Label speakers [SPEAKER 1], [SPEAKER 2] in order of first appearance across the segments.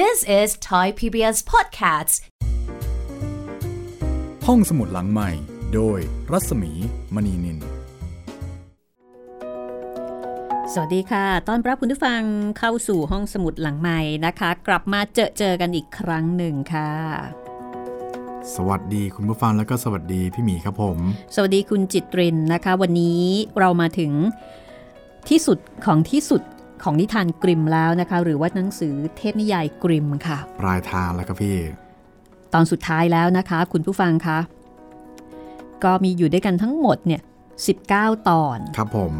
[SPEAKER 1] This is Thai PBS Podcasts
[SPEAKER 2] ห้องสมุดหลังใหม่ โดยรัศมีมณีนิน
[SPEAKER 3] สวัสดีค่ะต้อนรับคุณผู้ฟังเข้าสู่ห้องสมุดหลังใหม่นะคะ กลับมาเจอเจอกันอีกครั้งหนึ่งค่ะ
[SPEAKER 2] สวัสดีคุณผู้ฟังแล้วก็สวัสดีพี่หมีครับผม
[SPEAKER 3] สวัสดีคุณจิตรินนะคะ วันนี้เรามาถึงที่สุดของที่สุด ของนิทานกริมแล้วนะคะ หรือว่าหนังสือเทพนิยายกริมค่ะ
[SPEAKER 2] ปลายทางแล้วครับพี่
[SPEAKER 3] ตอนสุดท้ายแล้วนะคะ คุณผู้ฟังคะก็มีอยู่ด้วยกันทั้งหมดเนี่ย19 ตอน
[SPEAKER 2] ครับผม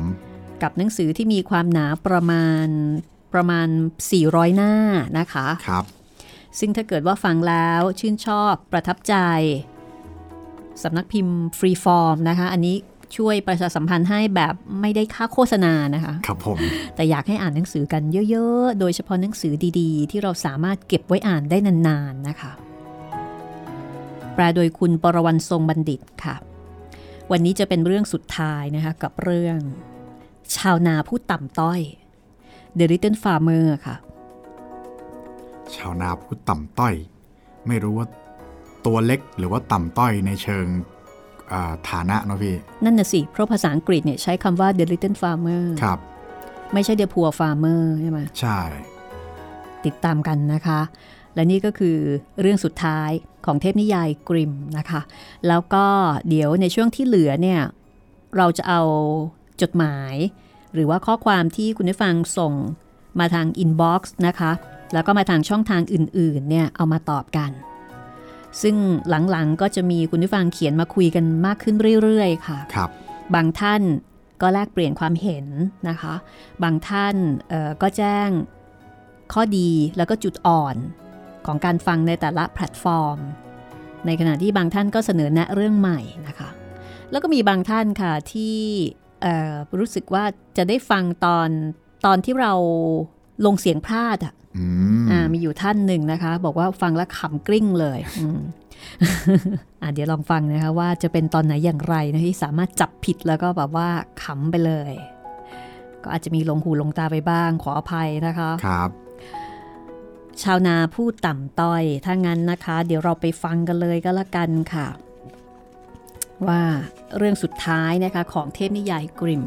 [SPEAKER 3] กับหนังสือที่มีความหนาประมาณประมาณ 400 หน้านะคะ
[SPEAKER 2] ครับ
[SPEAKER 3] ซึ่งถ้าเกิดว่าฟังแล้วชื่นชอบประทับใจสำนักพิมพ์ฟรีฟอร์มนะคะ อันนี้ ช่วยประชาสัมพันธ์ให้แบบไม่ได้ค่าโฆษณานะคะ
[SPEAKER 2] ครับผม
[SPEAKER 3] แต่อยากให้อ่านหนังสือกันเยอะๆ โดยเฉพาะหนังสือดีๆ ที่เราสามารถเก็บไว้อ่านได้นานๆนะคะ แปลโดยคุณปรวันทรงบัณฑิตค่ะ วันนี้จะเป็นเรื่องสุดท้ายนะคะกับเรื่อง ชาวนาผู้ต่ำต้อย The Little Farmer ค่ะ
[SPEAKER 2] ชาวนาผู้ต่ำต้อย ไม่รู้ว่าตัวเล็กหรือว่าต่ำต้อยในเชิงอ่า ฐานะเนาะพี่
[SPEAKER 3] นั่นน่ะสิ เพราะภาษาอังกฤษเนี่ยใช้คำว่า The Little Farmer
[SPEAKER 2] ครับ
[SPEAKER 3] ไม่ใช่ The Poor Farmer ใช่ไหม
[SPEAKER 2] ใช่
[SPEAKER 3] ติดตามกันนะคะ และนี่ก็คือเรื่องสุดท้ายของเทพนิยายกริมม์นะคะ แล้วก็เดี๋ยวในช่วงที่เหลือเนี่ย เราจะเอาจดหมาย หรือว่าข้อความที่คุณผู้ฟังส่งมาทาง inbox นะคะ แล้วก็มาทางช่องทางอื่นๆเนี่ยเอามาตอบกัน ซึ่งหลังๆก็จะมีคุณผู้ฟังเขียนมาคุยกันมากขึ้นเรื่อยๆ ค่ะ
[SPEAKER 2] ครับ
[SPEAKER 3] บางท่านก็แลกเปลี่ยนความเห็นนะคะ บางท่านเอ่อก็แจ้งข้อดีแล้วก็จุดอ่อนของการฟังในแต่ละแพลตฟอร์ม ในขณะที่บางท่านก็เสนอแนะเรื่องใหม่นะคะ แล้วก็มีบางท่านค่ะที่เอ่อรู้สึกว่าจะได้ฟังตอนตอนที่เราลงเสียงพลาดอะ
[SPEAKER 2] อืม
[SPEAKER 3] อ่ามีอยู่ท่านหนึ่งนะคะ บอกว่าฟังแล้วขำกริ้งเลยอืมอะเดี๋ยวลองฟังนะคะว่าจะเป็นตอนไหนอย่างไรนะที่สามารถจับผิดแล้วก็แบบว่าขำไปเลย ก็อาจจะมีลงหูลงตาไปบ้างขออภัยนะคะ
[SPEAKER 2] ครับ
[SPEAKER 3] ชาวนาผู้ต่ำต้อย ถ้างั้นนะคะ เดี๋ยวเราไปฟังกันเลยก็แล้วกันค่ะ ว่าเรื่องสุดท้ายนะคะของเทพนิยายกริม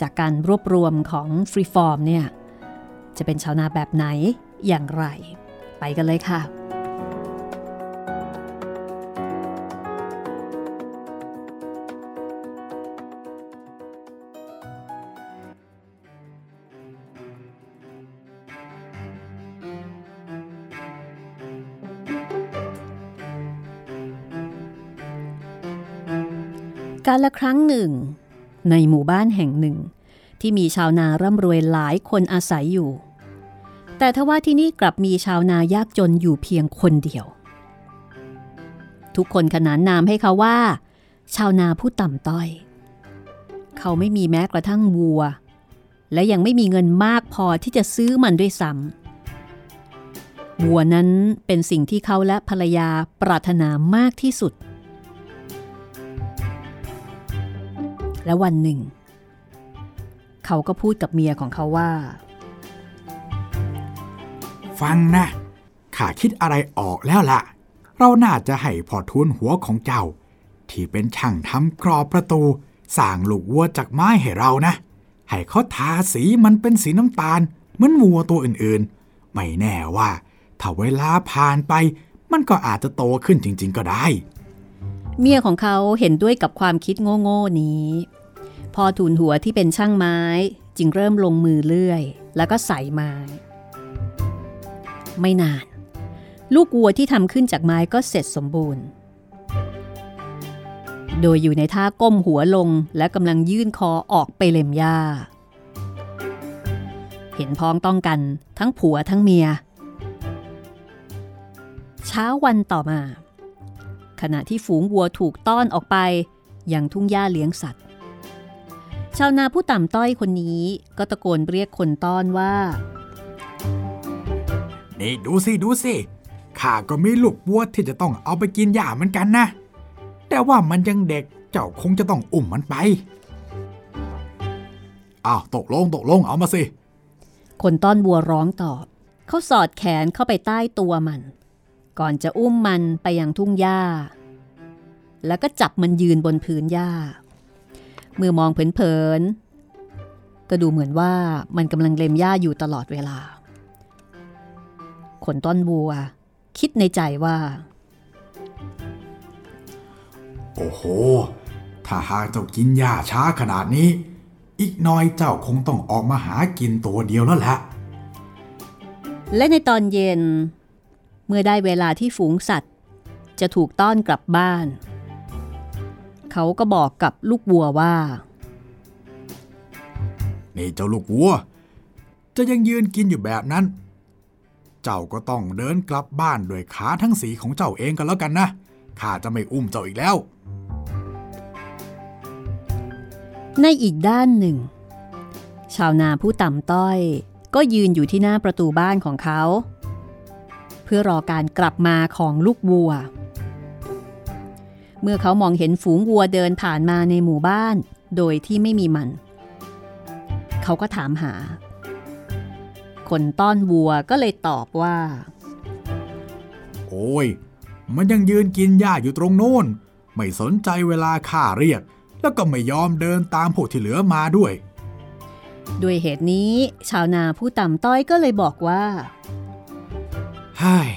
[SPEAKER 3] จากการรวบรวมของฟรีฟอร์มเนี่ย จะเป็นชาวนาแบบไหนอย่างไร ไปกันเลยค่ะ การละครั้งหนึ่ง ในหมู่บ้านแห่งหนึ่ง ที่มีชาวนาร่ำรวยหลายคนอาศัยอยู่ แต่ทว่าที่นี่กลับมีชาวนายากจนอยู่เพียงคนเดียว ทุกคนขนานนามให้เขาว่า ชาวนาผู้ต่ำต้อย เขาไม่มีแม้กระทั่งวัว และยังไม่มีเงินมากพอที่จะซื้อมันด้วยซ้ำวัวนั้นเป็นสิ่งที่เขาและภรรยาปรารถนามากที่สุด และวันหนึ่งเขาก็พูดกับเมียของเขาว่า
[SPEAKER 2] ฟังนะข้าคิดอะไรออกแล้วล่ะ เราน่าจะให้พอทุนหัวของเจ้า ที่เป็นช่างทำกรอบประตูสร้างลูกวัวจากไม้ให้เรานะ ให้เขาทาสีมันเป็นสีน้ำตาล เหมือนวัวตัวอื่นๆ ไม่แน่ว่า ถ้าเวลาผ่านไปมันก็อาจจะโตขึ้นจริง ๆ ก็ได้
[SPEAKER 3] เมียของเขาเห็นด้วยกับความคิดโง่ ๆ นี้ พอทูลหัวที่เป็นช่างไม้จึงเริ่มลงมือเลื่อย แล้วก็ใส่ไม้ ไม่นาน ลูกวัวที่ทำขึ้นจากไม้ก็เสร็จสมบูรณ์ โดยอยู่ในท่าก้มหัวลงและกำลังยื่นคอออกไปเล็มหญ้า เห็นพ้องต้องกันทั้งผัวทั้งเมีย เช้าวันต่อมา ขณะที่ฝูงวัวถูกต้อนออกไปยังทุ่งหญ้าเลี้ยงสัตว์ ชาวนาผู้ต่ำต้อยคนนี้ก็ตะโกนเรียกคนต้อนว่า
[SPEAKER 2] นี่ดูสิดูสิ ข้าก็มีลูกวัวที่จะต้องเอาไปกินหญ้าเหมือนกันนะ แต่ว่ามันยังเด็ก เจ้าคงจะต้องอุ้มมันไป อ้าว ตกลงตกลงเอามาสิ
[SPEAKER 3] คนต้อนวัวร้องตอบ เขาสอดแขนเข้าไปใต้ตัวมัน ก่อนจะอุ้มมันไปยังทุ่งหญ้า แล้วก็จับมันยืนบนพื้นหญ้า เมื่อมองเผินๆก็ดูเหมือนว่ามันกำลังเล็มหญ้าอยู่ตลอดเวลา ขนต้นบัว คิดในใจว่า
[SPEAKER 2] โอ้โห ถ้าหากเจ้ากินหญ้าช้าขนาดนี้ อีกหน้อยเจ้าคงต้องออกมาหากินตัวเดียวแล้วแหละ
[SPEAKER 3] และในตอนเย็น เมื่อได้เวลาที่ฝูงสัตว์ จะถูกต้อนกลับบ้าน เขาก็บอกกับลูกวัวว่า
[SPEAKER 2] นี่เจ้าลูกวัว จะยังยืนกินอยู่แบบนั้น เจ้าก็ต้องเดินกลับบ้านด้วยขาทั้งสีของเจ้าเองกันแล้วกันนะ ข้าจะไม่อุ้มเจ้าอีกแล้ว
[SPEAKER 3] ในอีกด้านหนึ่ง ชาวนาผู้ต่ำต้อย ก็ยืนอยู่ที่หน้าประตูบ้านของเขา เพื่อรอการกลับมาของลูกวัวเมื่อเขามองเห็นฝูงวัวเดินผ่านมาในหมู่บ้าน โดยที่ไม่มีมัน เขาก็ถามหา คนต้อนวัวก็เลยตอบว่า
[SPEAKER 2] โอ้ย มันยังยืนกินหญ้าอยู่ตรงโน้น ไม่สนใจเวลาข้าเรียก แล้วก็ไม่ยอมเดินตามพวกที่เหลือมาด้วย
[SPEAKER 3] ด้วยเหตุนี้ ชาวนาผู้ต่ำต้อยก็เลยบอกว่า
[SPEAKER 2] เฮ้ย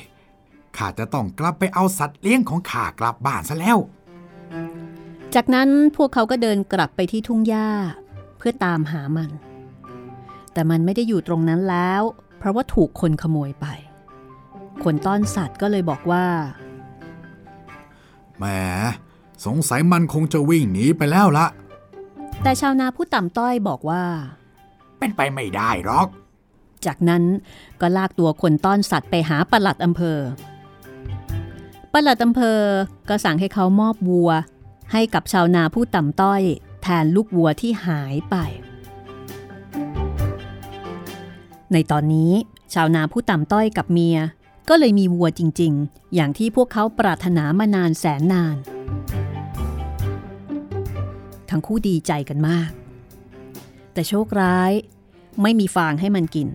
[SPEAKER 2] ข้าจะต้องกลับไปเอาสัตว์เลี้ยงของข้ากลับบ้านซะแล้ว
[SPEAKER 3] จากนั้นพวกเขาก็เดินกลับไปที่ทุ่งหญ้า เพื่อตามหามัน แต่มันไม่ได้อยู่ตรงนั้นแล้ว เพราะว่าถูกคนขโมยไป คนต้อนสัตว์ก็เลยบอกว่า
[SPEAKER 2] แหม สงสัยมันคงจะวิ่งหนีไปแล้วละ
[SPEAKER 3] แต่ชาวนาผู้ต่ำต้อยบอกว่า
[SPEAKER 2] เป็นไปไม่ได้หรอก
[SPEAKER 3] จากนั้นก็ลากตัวคนต้อนสัตว์ไปหาปลัดอำเภอ ปลัดอำเภอก็สั่งให้เขามอบวัว ให้กับชาวนาผู้ต่ำต้อย แทนลูกวัวที่หายไป ในตอนนี้ ชาวนาผู้ต่ำต้อยกับเมีย ก็เลยมีวัวจริง ๆ อย่างที่พวกเขาปรารถนามานานแสนนาน ทั้งคู่ดีใจกันมาก แต่โชคร้าย ไม่มีฟางให้มันกิน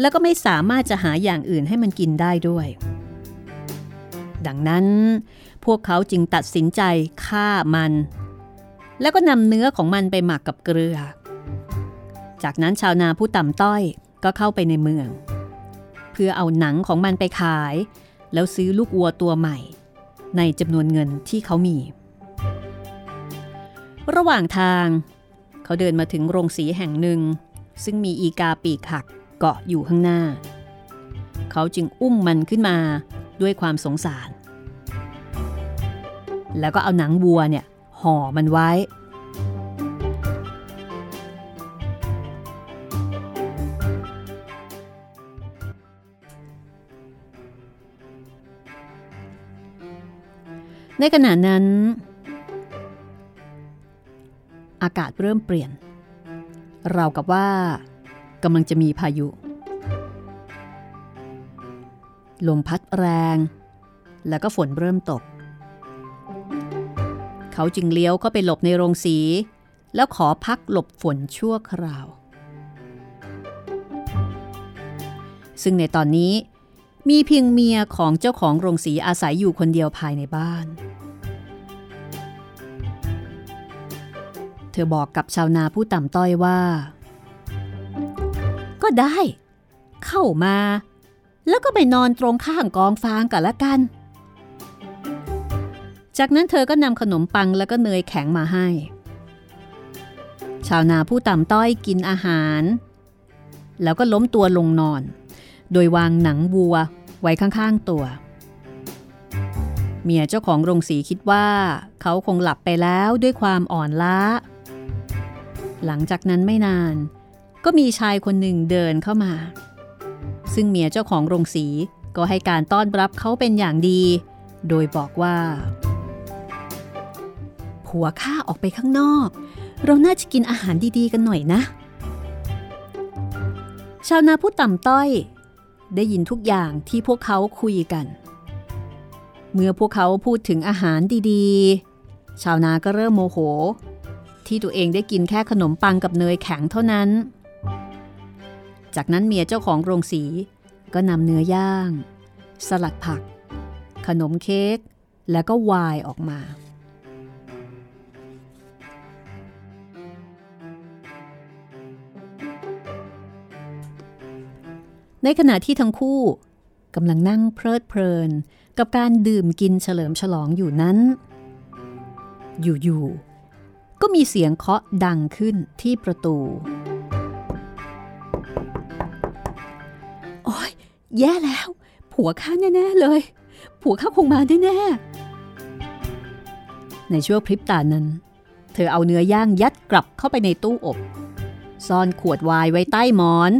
[SPEAKER 3] แล้วก็ไม่สามารถจะหาอย่างอื่นให้มันกินได้ด้วย ดังนั้น พวกเขาจึงตัดสินใจฆ่ามัน แล้วก็นำเนื้อของมันไปหมักกับเกลือ จากนั้นชาวนาผู้ต่ำต้อยก็เข้าไปในเมือง เพื่อเอาหนังของมันไปขาย แล้วซื้อลูกวัวตัวใหม่ ในจำนวนเงินที่เขามี ระหว่างทาง เขาเดินมาถึงโรงสีแห่งหนึ่ง ซึ่งมีอีกาปีกหักเกาะอยู่ข้างหน้า เขาจึงอุ้มมันขึ้นมาด้วยความสงสาร แล้วก็เอาหนังวัวเนี่ยห่อมันไว้ ในขณะนั้น อากาศเริ่มเปลี่ยน เรากับว่ากำลังจะมีพายุ ลมพัดแรง แล้วก็ฝนเริ่มตก เขาจึงเลี้ยวก็ไปหลบในโรงสี แล้วขอพักหลบฝนชั่วคราว ซึ่งในตอนนี้มีเพียงเมียของเจ้าของโรงสีอาศัยอยู่คนเดียวภายในบ้าน เธอบอกกับชาวนาผู้ต่ำต้อยว่า ก็ได้ เข้ามา แล้วก็ไปนอนตรงข้างกองฟางกันละกัน จากนั้นเธอก็นำขนมปังแล้วก็เนยแข็งมาให้ ชาวนาผู้ต่ำต้อยกินอาหาร แล้วก็ล้มตัวลงนอน โดยวางหนังวัวไว้ข้างๆตัว เมียเจ้าของโรงสีคิดว่า เขาคงหลับไปแล้วด้วยความอ่อนล้า หลังจากนั้นไม่นาน ก็มีชายคนหนึ่งเดินเข้ามา ซึ่งเมียเจ้าของโรงสีก็ให้การต้อนรับเขาเป็นอย่างดี โดยบอกว่า ผัวข้าออกไปข้างนอก เราน่าจะกินอาหารดีๆ กันหน่อยนะ ชาวนาผู้ต่ำต้อย ได้ยินทุกอย่างที่พวกเขาคุยกัน เมื่อพวกเขาพูดถึงอาหารดีๆ ชาวนาก็เริ่มโมโห ที่ตัวเองได้กินแค่ขนมปังกับเนยแข็งเท่านั้น จากนั้นเมียเจ้าของโรงสีก็นำเนื้อย่าง สลัดผัก ขนมเค้กแล้วก็ไวน์ออกมา ในขณะที่ทั้งคู่กำลังนั่งเพลิดเพลิน กับการดื่มกินเฉลิมฉลองอยู่นั้น อยู่ๆ ก็มีเสียงเคาะดังขึ้นที่ประตู โอ้ยแย่แล้ว ผัวข้าแน่ๆเลย ผัวข้าคงมาแน่ๆ ในช่วงพริบตานั้น เธอเอาเนื้อย่างยัดกลับเข้าไปในตู้อบ ซ่อนขวดไวน์ไว้ใต้หมอน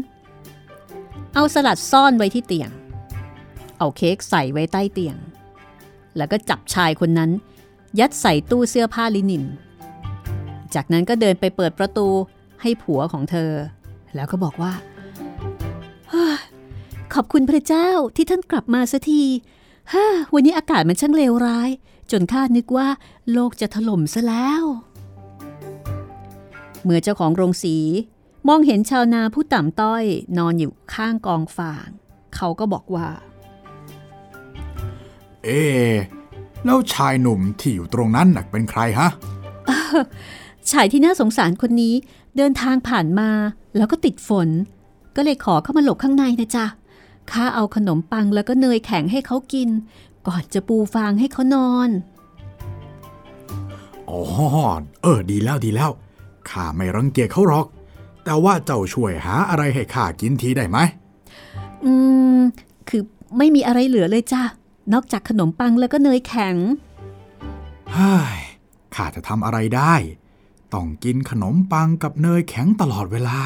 [SPEAKER 3] เอาสลัดซ่อนไว้ที่เตียง เอาเค้กใส่ไว้ใต้เตียง แล้วก็จับชายคนนั้น ยัดใส่ตู้เสื้อผ้าลินิน จากนั้นก็เดินไปเปิดประตูให้ผัวของเธอ แล้วก็บอกว่า ขอบคุณพระเจ้าที่ท่านกลับมาสักทีฮ่าวันนี้อากาศมันช่างเลวร้าย จนข้านึกว่าโลกจะถล่มซะแล้ว เมื่อเจ้าของโรงสี มองเห็นชาวนาผู้ต่ำต้อยนอนอยู่ข้างกองฟาง เขาก็บอกว่า
[SPEAKER 2] เอ๊ะแล้วชายหนุ่มที่อยู่ตรงนั้นน่ะเป็นใครฮะ
[SPEAKER 3] ชายที่น่าสงสารคนนี้เดินทางผ่านมาแล้วก็ติดฝน ก็เลยขอเข้ามาหลบข้างในนะจ๊ะข้าเอาขนมปังแล้วก็เนยแข็งให้เขากิน ก่อนจะปูฟางให้เขานอน
[SPEAKER 2] อ๋อเออ ดีแล้วดีแล้วข้าไม่รังเกียจเขาหรอก แต่ว่าเจ้าช่วยหาอะไรให้ข้ากินทีได้ไหม
[SPEAKER 3] อืม คือไม่มีอะไรเหลือเลยจ้ะ นอกจากขนมปังแล้วก็เนยแข็ง
[SPEAKER 2] เฮ้ยข้าจะทำอะไรได้ ต้องกินขนมปังกับเนยแข็งตลอดเวลา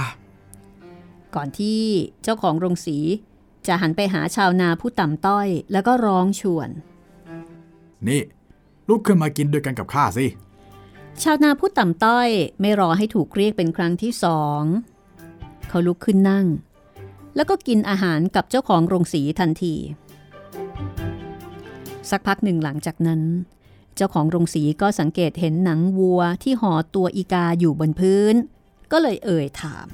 [SPEAKER 3] ก่อนที่เจ้าของโรงสีจะหันไปหาชาวนาผู้ต่ำต้อย แล้วก็ร้องชวน
[SPEAKER 2] นี่ลุกขึ้นมากินด้วยกันกับข้าสิ
[SPEAKER 3] ชาวนาผู้ต่ำต้อยไม่รอให้ถูกเรียกเป็นครั้งที่สอง เขาลุกขึ้นนั่ง แล้วก็กินอาหารกับเจ้าของโรงสีทันที สักพักหนึ่งหลังจากนั้น เจ้าของโรงสีก็สังเกตเห็นหนังวัวที่ห่อตัวอีกาอยู่บนพื้น ก็เลยเอ่ยถาม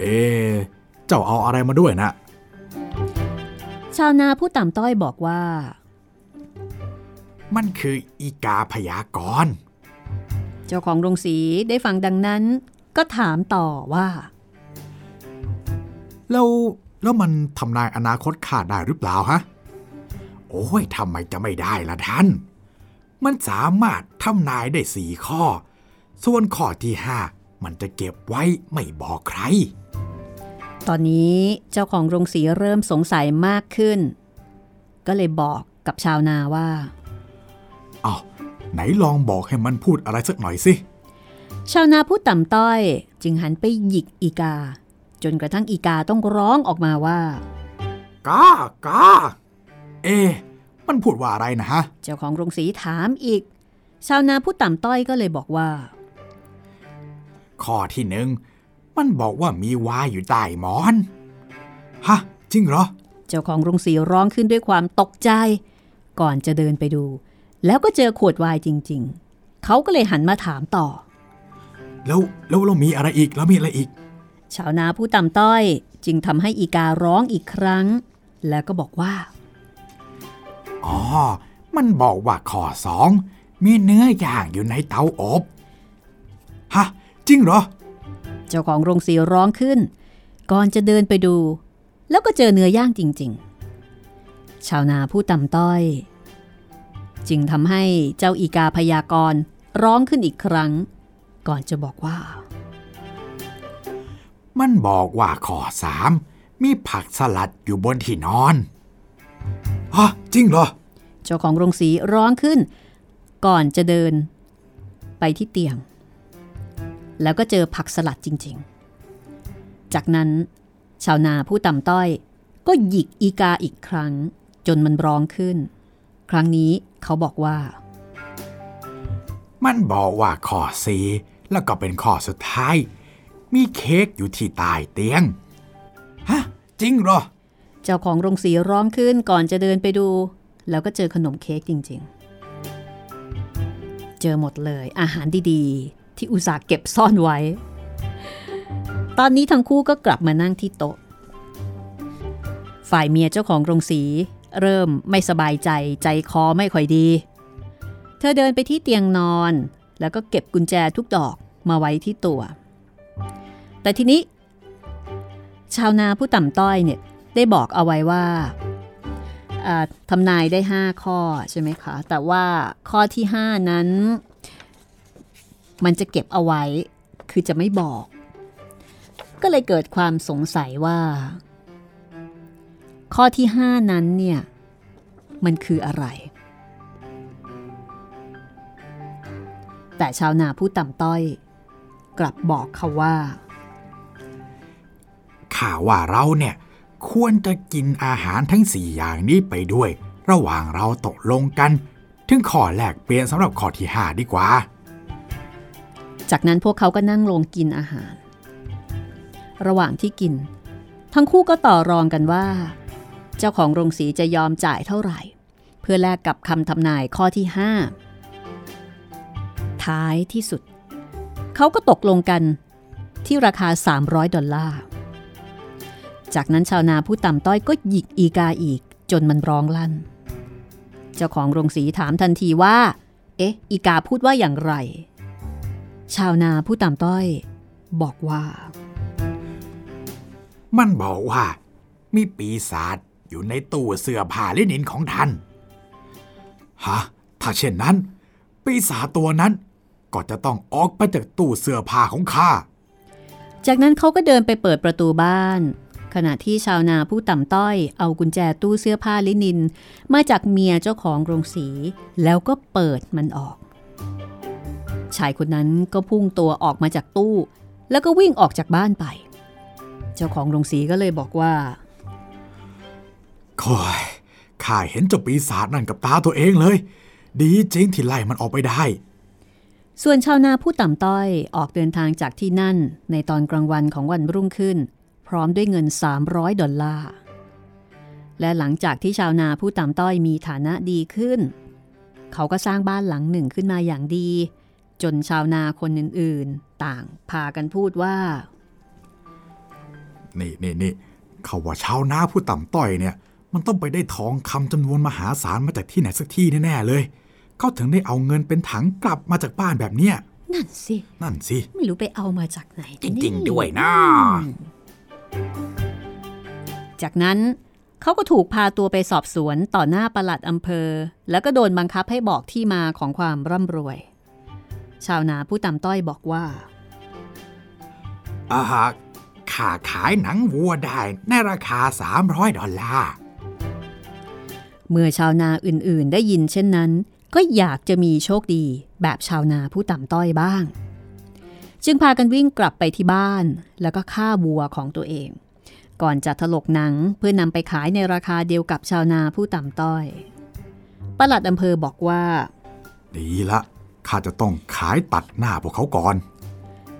[SPEAKER 2] เอ๊ะเจ้าเอาอะไรมาด้วยนะ
[SPEAKER 3] ชาวนาผู้ต่ำต้อยบอกว่า
[SPEAKER 2] มันคืออีกาพยากรณ์
[SPEAKER 3] เจ้าของโรงสีได้ฟังดังนั้น ก็ถามต่อว่า
[SPEAKER 2] แล้วแล้วมันทำนายอนาคตข้าได้หรือเปล่าฮะ โอ้ยทำไมจะไม่ได้ล่ะท่าน มันสามารถทำนายได้สี่ข้อ ส่วนข้อที่ห้ามันจะเก็บไว้ไม่บอกใคร
[SPEAKER 3] ตอนนี้เจ้าของโรงสีเริ่มสงสัยมากขึ้น ก็เลยบอกกับชาวนาว่า
[SPEAKER 2] อ้าวไหนลองบอกให้มันพูดอะไรสักหน่อยสิ
[SPEAKER 3] ชาวนาผู้ต่ำต้อย จึงหันไปหยิกอีกา จนกระทั่งอีกาต้องร้องออกมาว่า
[SPEAKER 2] กากาเอะมันพูดว่าอะไรนะฮะ
[SPEAKER 3] เจ้าของโรงสีถามอีก ชาวนาผู้ต่ำต้อยก็เลยบอกว่า
[SPEAKER 2] ข้อที่หนึ่งมันบอกว่ามีวายอยู่ใต้หมอน ฮะ จริงเหรอ
[SPEAKER 3] เจ้าของโรงสีร้องขึ้นด้วยความตกใจ ก่อนจะเดินไปดู แล้วก็เจอขวดไวน์จริง ๆ เขาก็เลยหันมาถามต่อ
[SPEAKER 2] แล้วแล้วเรามีอะไรอีกแล้วมีอะไรอีก
[SPEAKER 3] ชาวนาผู้ต่ำต้อยจึงทำให้อีการ้องอีกครั้ง แล้วก็บอกว่า
[SPEAKER 2] อ๋อ มันบอกว่าข้อสอง มีเนื้อย่างอยู่ในเตาอบ ฮะ จริงเหรอ
[SPEAKER 3] เจ้าของโรงสีร้องขึ้น ก่อนจะเดินไปดู แล้วก็เจอเนื้อย่างจริง ๆ ชาวนาผู้ต่ำต้อย จึงทำให้เจ้าอีกาพยากรณ์ร้องขึ้นอีกครั้ง ก่อนจะบอกว่า
[SPEAKER 2] มันบอกว่าข้อสามมีผักสลัดอยู่บนที่นอนฮะจริงเหรอ
[SPEAKER 3] เจ้าของโรงสีร้องขึ้น ก่อนจะเดิน ไปที่เตียง แล้วก็เจอผักสลัดจริง ๆ จากนั้น ชาวนาผู้ต่ำต้อย ก็หยิกอีกาอีกครั้ง จนมันร้องขึ้น ครั้งนี้เขาบอกว่า
[SPEAKER 2] มันบอกว่าข้อสี่แล้วก็เป็นข้อสุดท้าย มีเค้กอยู่ที่ใต้เตียง ฮะ จริงเหรอ
[SPEAKER 3] เจ้าของโรงสีร้องขึ้นก่อนจะเดินไปดู แล้วก็เจอขนมเค้กจริง ๆ เจอหมดเลยอาหารดีๆ ที่อุตส่าห์เก็บซ่อนไว้ ตอนนี้ทั้งคู่ก็กลับมานั่งที่โต๊ะ ฝ่ายเมียเจ้าของโรงสี เริ่มไม่สบายใจใจคอไม่ค่อยดี เธอเดินไปที่เตียงนอน แล้วก็เก็บกุญแจทุกดอกมาไว้ที่ตัว แต่ทีนี้ ชาวนาผู้ต่ำต้อยเนี่ยได้บอกเอาไว้ว่าทำนายได้ 5 ข้อใช่ไหมคะ แต่ว่าข้อที่ 5 นั้น มันจะเก็บเอาไว้คือจะไม่บอก ก็เลยเกิดความสงสัยว่า ข้อที่ 5 นั้นเนี่ย มันคืออะไร แต่ชาวนาผู้ต่ำต้อย กลับบอกเขาว่า
[SPEAKER 2] ข่าว่าเราเนี่ย ควรจะกินอาหารทั้งสี่อย่างนี้ไปด้วย ระหว่างเราตกลงกัน ถึงข้อแรกเปลี่ยนสำหรับข้อที่ห้าดีกว่า
[SPEAKER 3] จากนั้นพวกเขาก็นั่งลงกินอาหาร ระหว่างที่กิน ทั้งคู่ก็ต่อรองกันว่า เจ้าของโรงสีจะยอมจ่ายเท่าไหร่ เพื่อแลกกับคำทำนายข้อที่ห้าท้ายที่สุด เขาก็ตกลงกันที่ราคา 300 ดอลลาร์ จากนั้นชาวนาผู้ต่ำต้อยก็หยิกอีกาอีกจนมันร้องลั่น เจ้าของโรงสีถามทันทีว่า เอ๊ะ อีกาพูดว่าอย่างไร ชาวนาผู้ต่ำต้อย บอกว่า
[SPEAKER 2] มันบอกว่า มีปีศาจ อยู่ในตู้เสื้อผ้าลินินของท่าน ฮะ ถ้าเช่นนั้น ปีศาจตัวนั้นก็จะต้องออกไปจากตู้เสื้อผ้าของข้า
[SPEAKER 3] จากนั้นเขาก็เดินไปเปิดประตูบ้าน ขณะที่ชาวนาผู้ต่ำต้อย เอากุญแจตู้เสื้อผ้าลินิน มาจากเมียเจ้าของโรงสี แล้วก็เปิดมันออก ชายคนนั้นก็พุ่งตัวออกมาจากตู้ แล้วก็วิ่งออกจากบ้านไป เจ้าของโรงสีก็เลยบอกว่า
[SPEAKER 2] คอยข้าเห็นเจ้าปีศาจนั่นกับตาตัวเองเลย ดีจริงที่ไล่มันออกไปได้
[SPEAKER 3] ส่วนชาวนาผู้ต่ำต้อยออกเดินทางจากที่นั่นในตอนกลางวันของวันรุ่งขึ้น พร้อมด้วยเงิน 300 ดอลลาร์ และหลังจากที่ชาวนาผู้ต่ำต้อยมีฐานะดีขึ้น เขาก็สร้างบ้านหลังหนึ่งขึ้นมาอย่างดี จนชาวนาคนอื่นๆ ต่างพากันพูดว่า
[SPEAKER 2] นี่นี่นี่เขาว่าชาวนาผู้ต่ำต้อยเนี่ย มันต้องไปได้ทองคำจำนวนมหาศาลมาจากที่ไหนสักที่แน่ๆเลย เขาถึงได้เอาเงินเป็นถังกลับมาจากบ้านแบบเนี้ย
[SPEAKER 3] นั่นสิ
[SPEAKER 2] นั่นสิ
[SPEAKER 3] ไม่รู้ไปเอามาจากไหน
[SPEAKER 2] จริง ๆ ด้วยนะ
[SPEAKER 3] จากนั้นเขาก็ถูกพาตัวไปสอบสวนต่อหน้าประหลัดอำเภอ แล้วก็โดนบังคับให้บอกที่มาของความร่ำรวย ชาวนาผู้ต่ำต้อยบอกว่า
[SPEAKER 2] อาหากข้าขายหนังวัวได้ในราคา 300 ดอลลาร์
[SPEAKER 3] เมื่อชาวนาอื่นๆ ได้ยินเช่นนั้น ก็อยากจะมีโชคดีแบบชาวนาผู้ต่ำต้อยบ้าง จึงพากันวิ่งกลับไปที่บ้าน แล้วก็ฆ่าวัวของตัวเอง ก่อนจะถลกหนังเพื่อนำไปขายในราคาเดียวกับชาวนาผู้ต่ำต้อยประหลัดอำเภอบอกว่า
[SPEAKER 2] ดีละข้าจะต้องขายตัดหน้าพวกเขาก่อน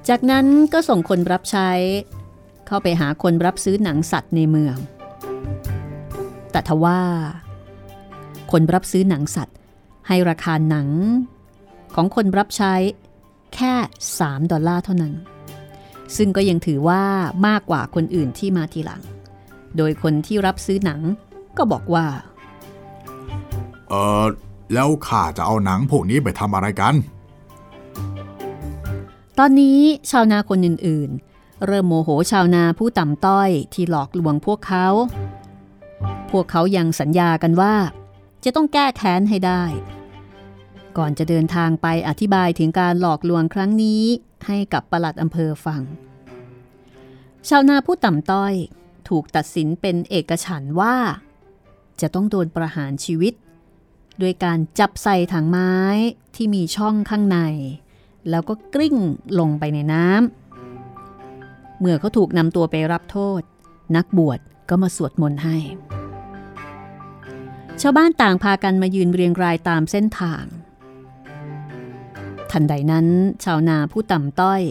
[SPEAKER 3] จากนั้นก็ส่งคนรับใช้ เข้าไปหาคนรับซื้อหนังสัตว์ในเมือง แต่ทว่า คนรับซื้อหนังสัตว์ ให้ราคาหนัง ของคนรับใช้แค่ 3 ดอลลาร์เท่านั้น ซึ่งก็ยังถือว่ามากกว่าคนอื่นที่มาทีหลัง โดยคนที่รับซื้อหนังก็บอกว่า
[SPEAKER 2] เออแล้วข้าจะเอาหนังพวกนี้ไปทำอะไรกัน
[SPEAKER 3] ตอนนี้ชาวนาคนอื่นๆ เริ่มโมโหชาวนาผู้ต่ำต้อยที่หลอกลวงพวกเขา พวกเขายังสัญญากันว่า จะต้องแก้แค้นให้ได้ ก่อนจะเดินทางไปอธิบายถึงการหลอกลวงครั้งนี้ให้กับปลัดอำเภอฟัง ชาวนาผู้ต่ำต้อยถูกตัดสินเป็นเอกฉันว่า จะต้องโดนประหารชีวิต ด้วยการจับใส่ถังไม้ที่มีช่องข้างใน แล้วก็กลิ้งลงไปในน้ำเมื่อเขาถูกนำตัวไปรับโทษ นักบวชก็มาสวดมนต์ให้ ชาวบ้านต่างพากันมายืนเรียงรายตามเส้นทาง ทันใดนั้น ชาวนาผู้ต่ำต้อย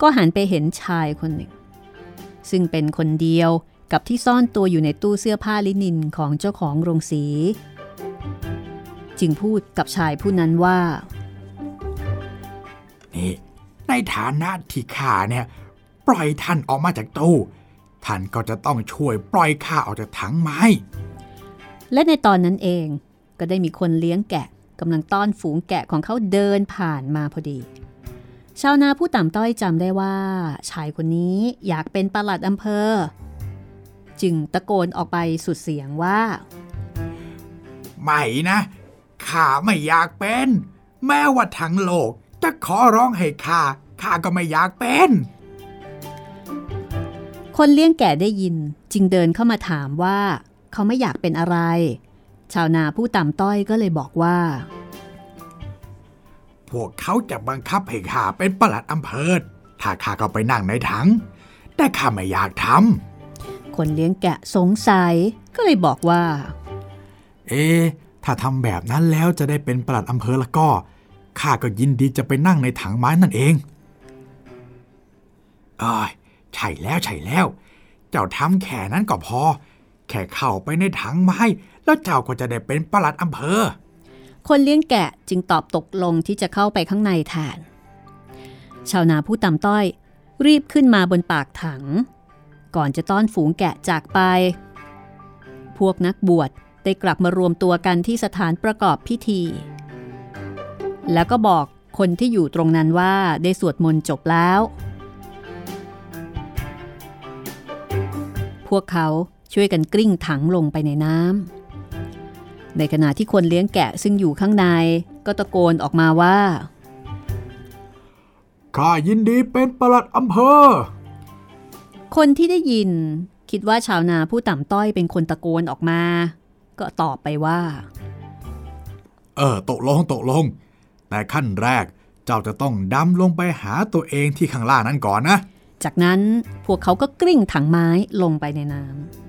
[SPEAKER 3] ก็หันไปเห็นชายคนหนึ่ง ซึ่งเป็นคนเดียวกับที่ซ่อนตัวอยู่ในตู้เสื้อผ้าลินินของเจ้าของโรงสี จึงพูดกับชายผู้นั้นว่า
[SPEAKER 2] นี่ในฐานะที่ข้าเนี่ย ปล่อยท่านออกมาจากตู้ ท่านก็จะต้องช่วยปล่อยข้าออกจากถังไม้
[SPEAKER 3] และในตอนนั้นเองก็ได้มีคนเลี้ยงแกะกำลังต้อนฝูงแกะของเขาเดินผ่านมาพอดี ชาวนาผู้ต่ำต้อยจำได้ว่า ชายคนนี้อยากเป็นประหลัดอำเภอ จึงตะโกนออกไปสุดเสียงว่า
[SPEAKER 2] ไม่นะข้าไม่อยากเป็น แม้ว่าทั้งโลกจะขอร้องให้ข้าข้าก็ไม่อยากเป็น
[SPEAKER 3] คนเลี้ยงแกะได้ยินจึงเดินเข้ามาถามว่า เขาไม่อยากเป็นอะไร ชาวนาผู้ต่ำต้อยก็เลยบอกว่า
[SPEAKER 2] พวกเขาจะบังคับให้ข้าเป็นประหลัดอำเภอถ้าข้าก็ไปนั่งในถัง แต่ข้าไม่อยากท
[SPEAKER 3] คนเลี้ยงแกะสงสัยก็เลยบอกว่าำ
[SPEAKER 2] เอะถ้าทำแบบนั้นแล้วจะได้เป็นประหลัดอำเภอแล้วก็ข้าก็ยินดีจะไปนั่งในถังไม้นั่นเองเอ้ยใช่แล้วใช่แล้ว เจ้าทำแค่นั้นก็พอ แค่เข้าไปในถังไม้ แล้วเจ้าก็จะได้เป็นประหลัดอำเภอ
[SPEAKER 3] คนเลี้ยงแกะจึงตอบตกลงที่จะเข้าไปข้างในแทน ชาวนาผู้ต่ำต้อย รีบขึ้นมาบนปากถัง ก่อนจะต้อนฝูงแกะจากไป พวกนักบวชได้กลับมารวมตัวกันที่สถานประกอบพิธี แล้วก็บอกคนที่อยู่ตรงนั้นว่าได้สวดมนต์จบแล้ว พวกเขา ช่วยกันกลิ้งถังลงไปในน้ำในขณะที่คนเลี้ยงแกะซึ่งอยู่ข้างในก็ตะโกนออกมาว่า
[SPEAKER 2] ข้ายินดีเป็นประหลัดอำเภอ
[SPEAKER 3] คนที่ได้ยินคิดว่าชาวนาผู้ต่ำต้อยเป็นคนตะโกนออกมา ก็ตอบไปว่า
[SPEAKER 2] เออตกลงตกลง แต่ขั้นแรกเจ้าจะต้องดำลงไปหาตัวเองที่ข้างล่างนั้นก่อนนะ
[SPEAKER 3] จากนั้นพวกเขาก็กลิ้งถังไม้ลงไปในน้ำ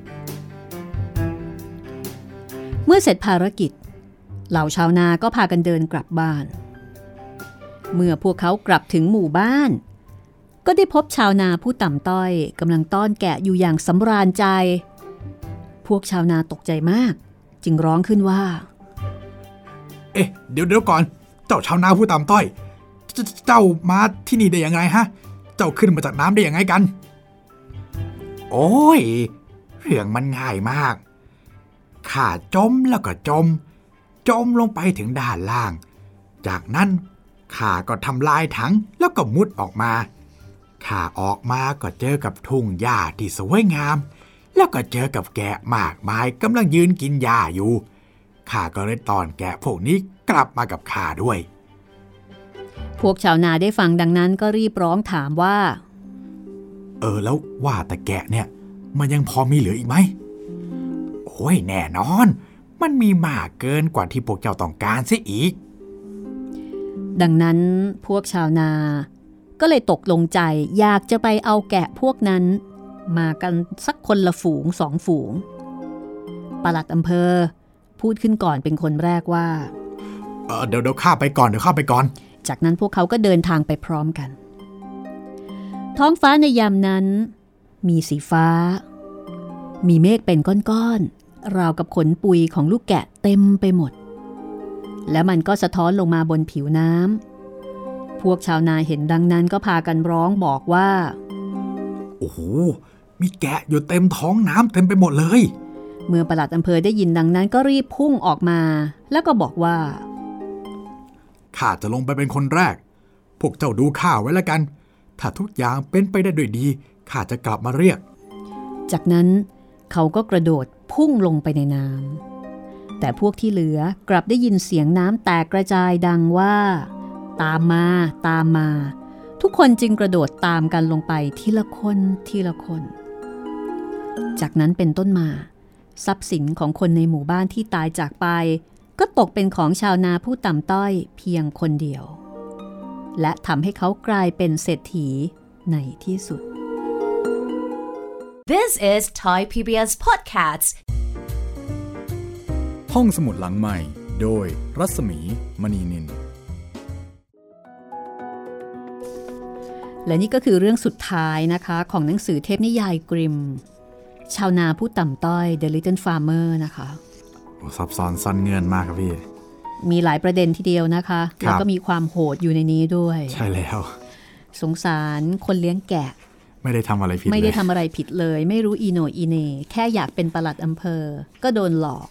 [SPEAKER 3] เมื่อเสร็จภารกิจ เหล่าชาวนาก็พากันเดินกลับบ้าน เมื่อพวกเขากลับถึงหมู่บ้าน ก็ได้พบชาวนาผู้ต่ำต้อยกำลังต้อนแกะอยู่อย่างสำราญใจ พวกชาวนาตกใจมาก จึงร้องขึ้นว่า
[SPEAKER 2] เอ๊ะ เดี๋ยวเดี๋ยวก่อน เจ้าชาวนาผู้ตามต้อยเจเจ้ามาที่นี่ได้ยังไงฮะ เจ้าขึ้นมาจากน้ำได้ยังไงกัน โอ้ย เรื่องมันง่ายมาก ข้าจมแล้วก็จม จมลงไปถึงด้านล่าง จากนั้นข้าก็ทำลายถังแล้วก็มุดออกมาข้าออกมาก็เจอกับทุ่งหญ้าที่สวยงาม แล้วก็เจอกับแกะมากมายกำลังยืนกินหญ้าอยู่ข้าก็เลยตอนแกะพวกนี้กลับมากับข้าด้วย
[SPEAKER 3] พวกชาวนาได้ฟังดังนั้นก็รีบร้องถามว่า
[SPEAKER 2] เออแล้วว่าแต่แกะเนี่ย มันยังพอมีเหลืออีกไหมโอ้ยแน่นอน มันมีมากเกินกว่าที่พวกเจ้าต้องการเสียอีก
[SPEAKER 3] ดังนั้นพวกชาวนา ก็เลยตกลงใจอยากจะไปเอาแกะพวกนั้น มากันสักคนละฝูงสองฝูงปลัดอำเภอ พูดขึ้นก่อนเป็นคนแรกว่า
[SPEAKER 2] เออเดี๋ยวเดี๋ยวข้าไปก่อนเดี๋ยวข้าไปก่อน
[SPEAKER 3] จากนั้นพวกเขาก็เดินทางไปพร้อมกัน ท้องฟ้าในยามนั้น มีสีฟ้า มีเมฆเป็นก้อนๆ ราวกับขนปุยของลูกแกะเต็มไปหมด และมันก็สะท้อนลงมาบนผิวน้ำพวกชาวนาเห็นดังนั้นก็พากันร้องบอกว่า
[SPEAKER 2] โอ้โห มีแกะอยู่เต็มท้องน้ำเต็มไปหมดเลย
[SPEAKER 3] เมื่อปลัดอำเภอได้ยินดังนั้นก็รีบพุ่งออกมา แล้วก็บอกว่า
[SPEAKER 2] ข้าจะลงไปเป็นคนแรก พวกเจ้าดูข้าไว้แล้วกัน ถ้าทุกอย่างเป็นไปได้ด้วยดี ข้าจะกลับมาเรียก
[SPEAKER 3] จากนั้นเขาก็กระโดด พุ่งลงไปในน้ำแต่พวกที่เหลือกลับได้ยินเสียงน้ำแตกกระจายดังว่า ตามมา ตามมา ทุกคนจึงกระโดดตามกันลงไปทีละคนทีละคน จากนั้นเป็นต้นมา ทรัพย์สินของคนในหมู่บ้านที่ตายจากไป ก็ตกเป็นของชาวนาผู้ต่ำต้อยเพียงคนเดียว และทำให้เขากลายเป็นเศรษฐีในที่สุด
[SPEAKER 1] This is Thai PBS Podcasts.
[SPEAKER 4] ห้องสมุดหลังใหม่ โดยรัศมีมณีนิน
[SPEAKER 3] และนี่ก็คือเรื่องสุดท้ายนะคะของหนังสือเทพนิยายกริม ชาวนาผู้ต่ำต้อย The Little Farmer นะคะ
[SPEAKER 2] ซับซ้อนซ่อนเงื่อนมากครับพี่
[SPEAKER 3] มีหลายประเด็นทีเดียวนะคะ
[SPEAKER 2] ครับ
[SPEAKER 3] แล้วก็มีความโหดอยู่ในนี้ด้วย
[SPEAKER 2] ใช่แล้ว
[SPEAKER 3] สงสารคนเลี้ยงแกะ
[SPEAKER 2] ไม่ได้ทำอะไรผิด
[SPEAKER 3] ไม่ได้
[SPEAKER 2] เลย
[SPEAKER 3] ทำอะไรผิดเลย ไม่รู้อีโหนอีเหนแค่อยากเป็นประหลัดอำเภอ ก็โดนหลอก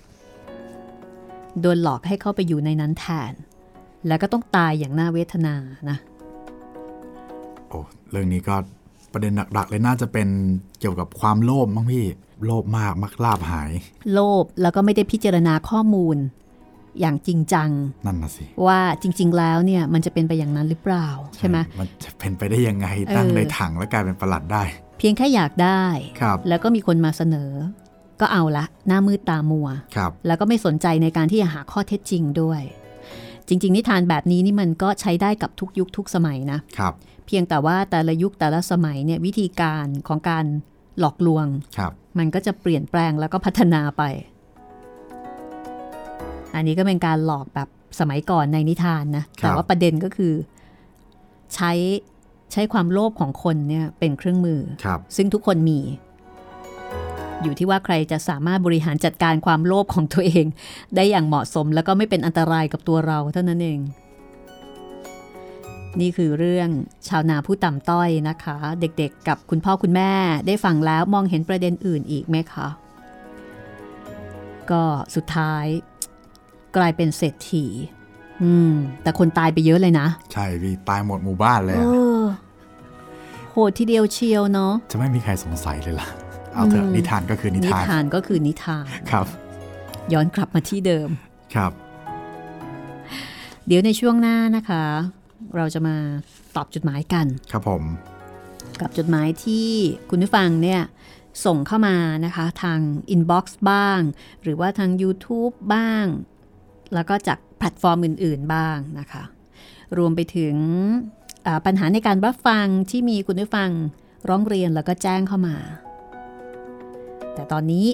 [SPEAKER 3] โดนหลอกให้เข้าไปอยู่ในนั้นแทน แล้วก็ต้องตายอย่างน่าเวทนานะ
[SPEAKER 2] โอ้เรื่องนี้ก็ประเด็นหลักๆเลยน่าจะเป็นเกี่ยวกับความโลภมั้งพี่ โลภมากมักลาบหาย
[SPEAKER 3] โลภแล้วก็ไม่ได้พิจารณาข้อมูล อย่างจริงจัง
[SPEAKER 2] นั่นน่ะสิ
[SPEAKER 3] ว่าจริง ๆ แล้วเนี่ยมันจะเป็นไปอย่างนั้นหรือเปล่าใช่ไหม
[SPEAKER 2] มันจะเป็นไปได้ยังไงตั้ง
[SPEAKER 3] เออ
[SPEAKER 2] ในถังแล้วกลายเป็นประหลัดได้
[SPEAKER 3] เพียงแค่อยากได้
[SPEAKER 2] ครับ
[SPEAKER 3] แล้วก็มีคนมาเสนอ ก็เอาละหน้ามืดตามัว
[SPEAKER 2] ครับ
[SPEAKER 3] แล้วก็ไม่สนใจในการที่จะหาข้อเท็จจริงด้วย จริง ๆ นิทานแบบนี้นี่มันก็ใช้ได้กับทุกยุคทุกสมัยนะ
[SPEAKER 2] ครับ
[SPEAKER 3] เพียงแต่ว่าแต่ละยุคแต่ละสมัยเนี่ยวิธีการของการหลอกลวง
[SPEAKER 2] ครับ
[SPEAKER 3] มันก็จะเปลี่ยนแปลงแล้วก็พัฒนาไป อันนี้ก็เป็นการหลอกแบบสมัยก่อนในนิทานนะ แต่ว่าประเด็นก็คือ ใช้ใช้ความโลภของคนเนี่ยเป็นเครื่องมือ
[SPEAKER 2] ครับ
[SPEAKER 3] ซึ่งทุกคนมี อยู่ที่ว่าใครจะสามารถบริหารจัดการความโลภของตัวเอง ได้อย่างเหมาะสมแล้วก็ไม่เป็นอันตรายกับตัวเราเท่านั้นเอง นี่คือเรื่องชาวนาผู้ต่ำต้อยนะคะ เด็กๆ กับคุณพ่อคุณแม่ได้ฟังแล้วมองเห็นประเด็นอื่นอีกไหมคะก็สุดท้าย กลายเป็นเศรษฐี อืม แต่คนตายไปเยอะเลยนะ
[SPEAKER 2] ใช่พี่ตายหมดหมู่บ้านเลย
[SPEAKER 3] เอ
[SPEAKER 2] อะ
[SPEAKER 3] อโหดทีเดียวเชียวเนาะ
[SPEAKER 2] จะไม่มีใครสงสัยเลยล่ะ เอาเถอะ
[SPEAKER 3] อืม
[SPEAKER 2] นิทานก็คือนิทาน นิ
[SPEAKER 3] ทานก็คือนิทาน
[SPEAKER 2] ครับ
[SPEAKER 3] ย้อนกลับมาที่เดิม
[SPEAKER 2] ครับ
[SPEAKER 3] เดี๋ยวในช่วงหน้านะคะ เราจะมาตอบจดหมายกัน
[SPEAKER 2] ครับผม
[SPEAKER 3] กับจดหมายที่คุณผู้ฟังเนี่ยส่งเข้ามานะคะ ทาง inbox บ้าง หรือว่าทาง YouTube บ้าง แล้วก็จากแพลตฟอร์มอื่น ๆบ้างนะคะ รวมไปถึงปัญหาในการรับฟังที่มีคุณผู้ฟังร้องเรียนแล้วก็แจ้งเข้ามา แต่ตอนนี้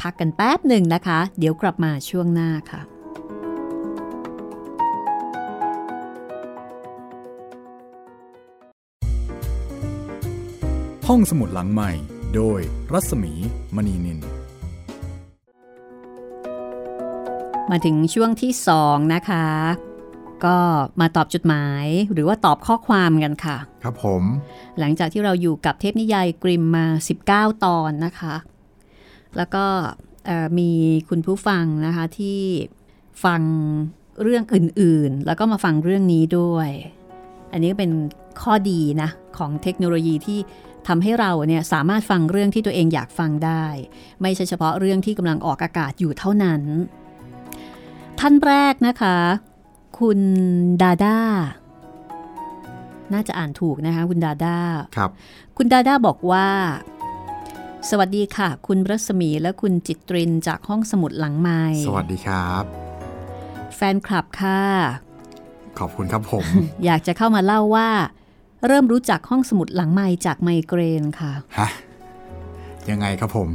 [SPEAKER 3] พักกันแป๊บหนึ่งนะคะ เดี๋ยวกลับมาช่วงหน้าค่ะ
[SPEAKER 4] ห้องสมุดหลังใหม่ โดยรัศมีมณีนิน
[SPEAKER 3] มาถึงช่วงที่ 2 นะคะ ก็มาตอบจดหมายหรือว่าตอบข้อความกันค่ะ
[SPEAKER 2] ครับผม
[SPEAKER 3] หลังจากที่เราอยู่กับเทพนิยายกริมมา 19 ตอนนะคะ แล้วก็เอ่อมีคุณผู้ฟังนะคะที่ฟังเรื่องอื่นๆ แล้วก็มาฟังเรื่องนี้ด้วย อันนี้ก็เป็นข้อดีนะของเทคโนโลยีที่ทำให้เราเนี่ยสามารถฟังเรื่องที่ตัวเองอยากฟังได้ ไม่ใช่เฉพาะเรื่องที่กำลังออกอากาศอยู่เท่านั้น ท่านแรกนะคะ คุณดาด้าน่าจะอ่านถูกนะคะ คุณดาด้า
[SPEAKER 2] ครับ
[SPEAKER 3] คุณดาด้าบอกว่า สวัสดีค่ะ คุณรัศมีและคุณจิตรินจากห้องสมุดหลังไม้
[SPEAKER 2] สวัสดีครับ
[SPEAKER 3] แฟนคลับค่ะ
[SPEAKER 2] ขอบคุณครับผม
[SPEAKER 3] อยากจะเข้ามาเล่าว่า เริ่มรู้จักห้องสมุดหลังไม้จากไมเกรนค่ะ
[SPEAKER 2] ฮะยังไงครับผม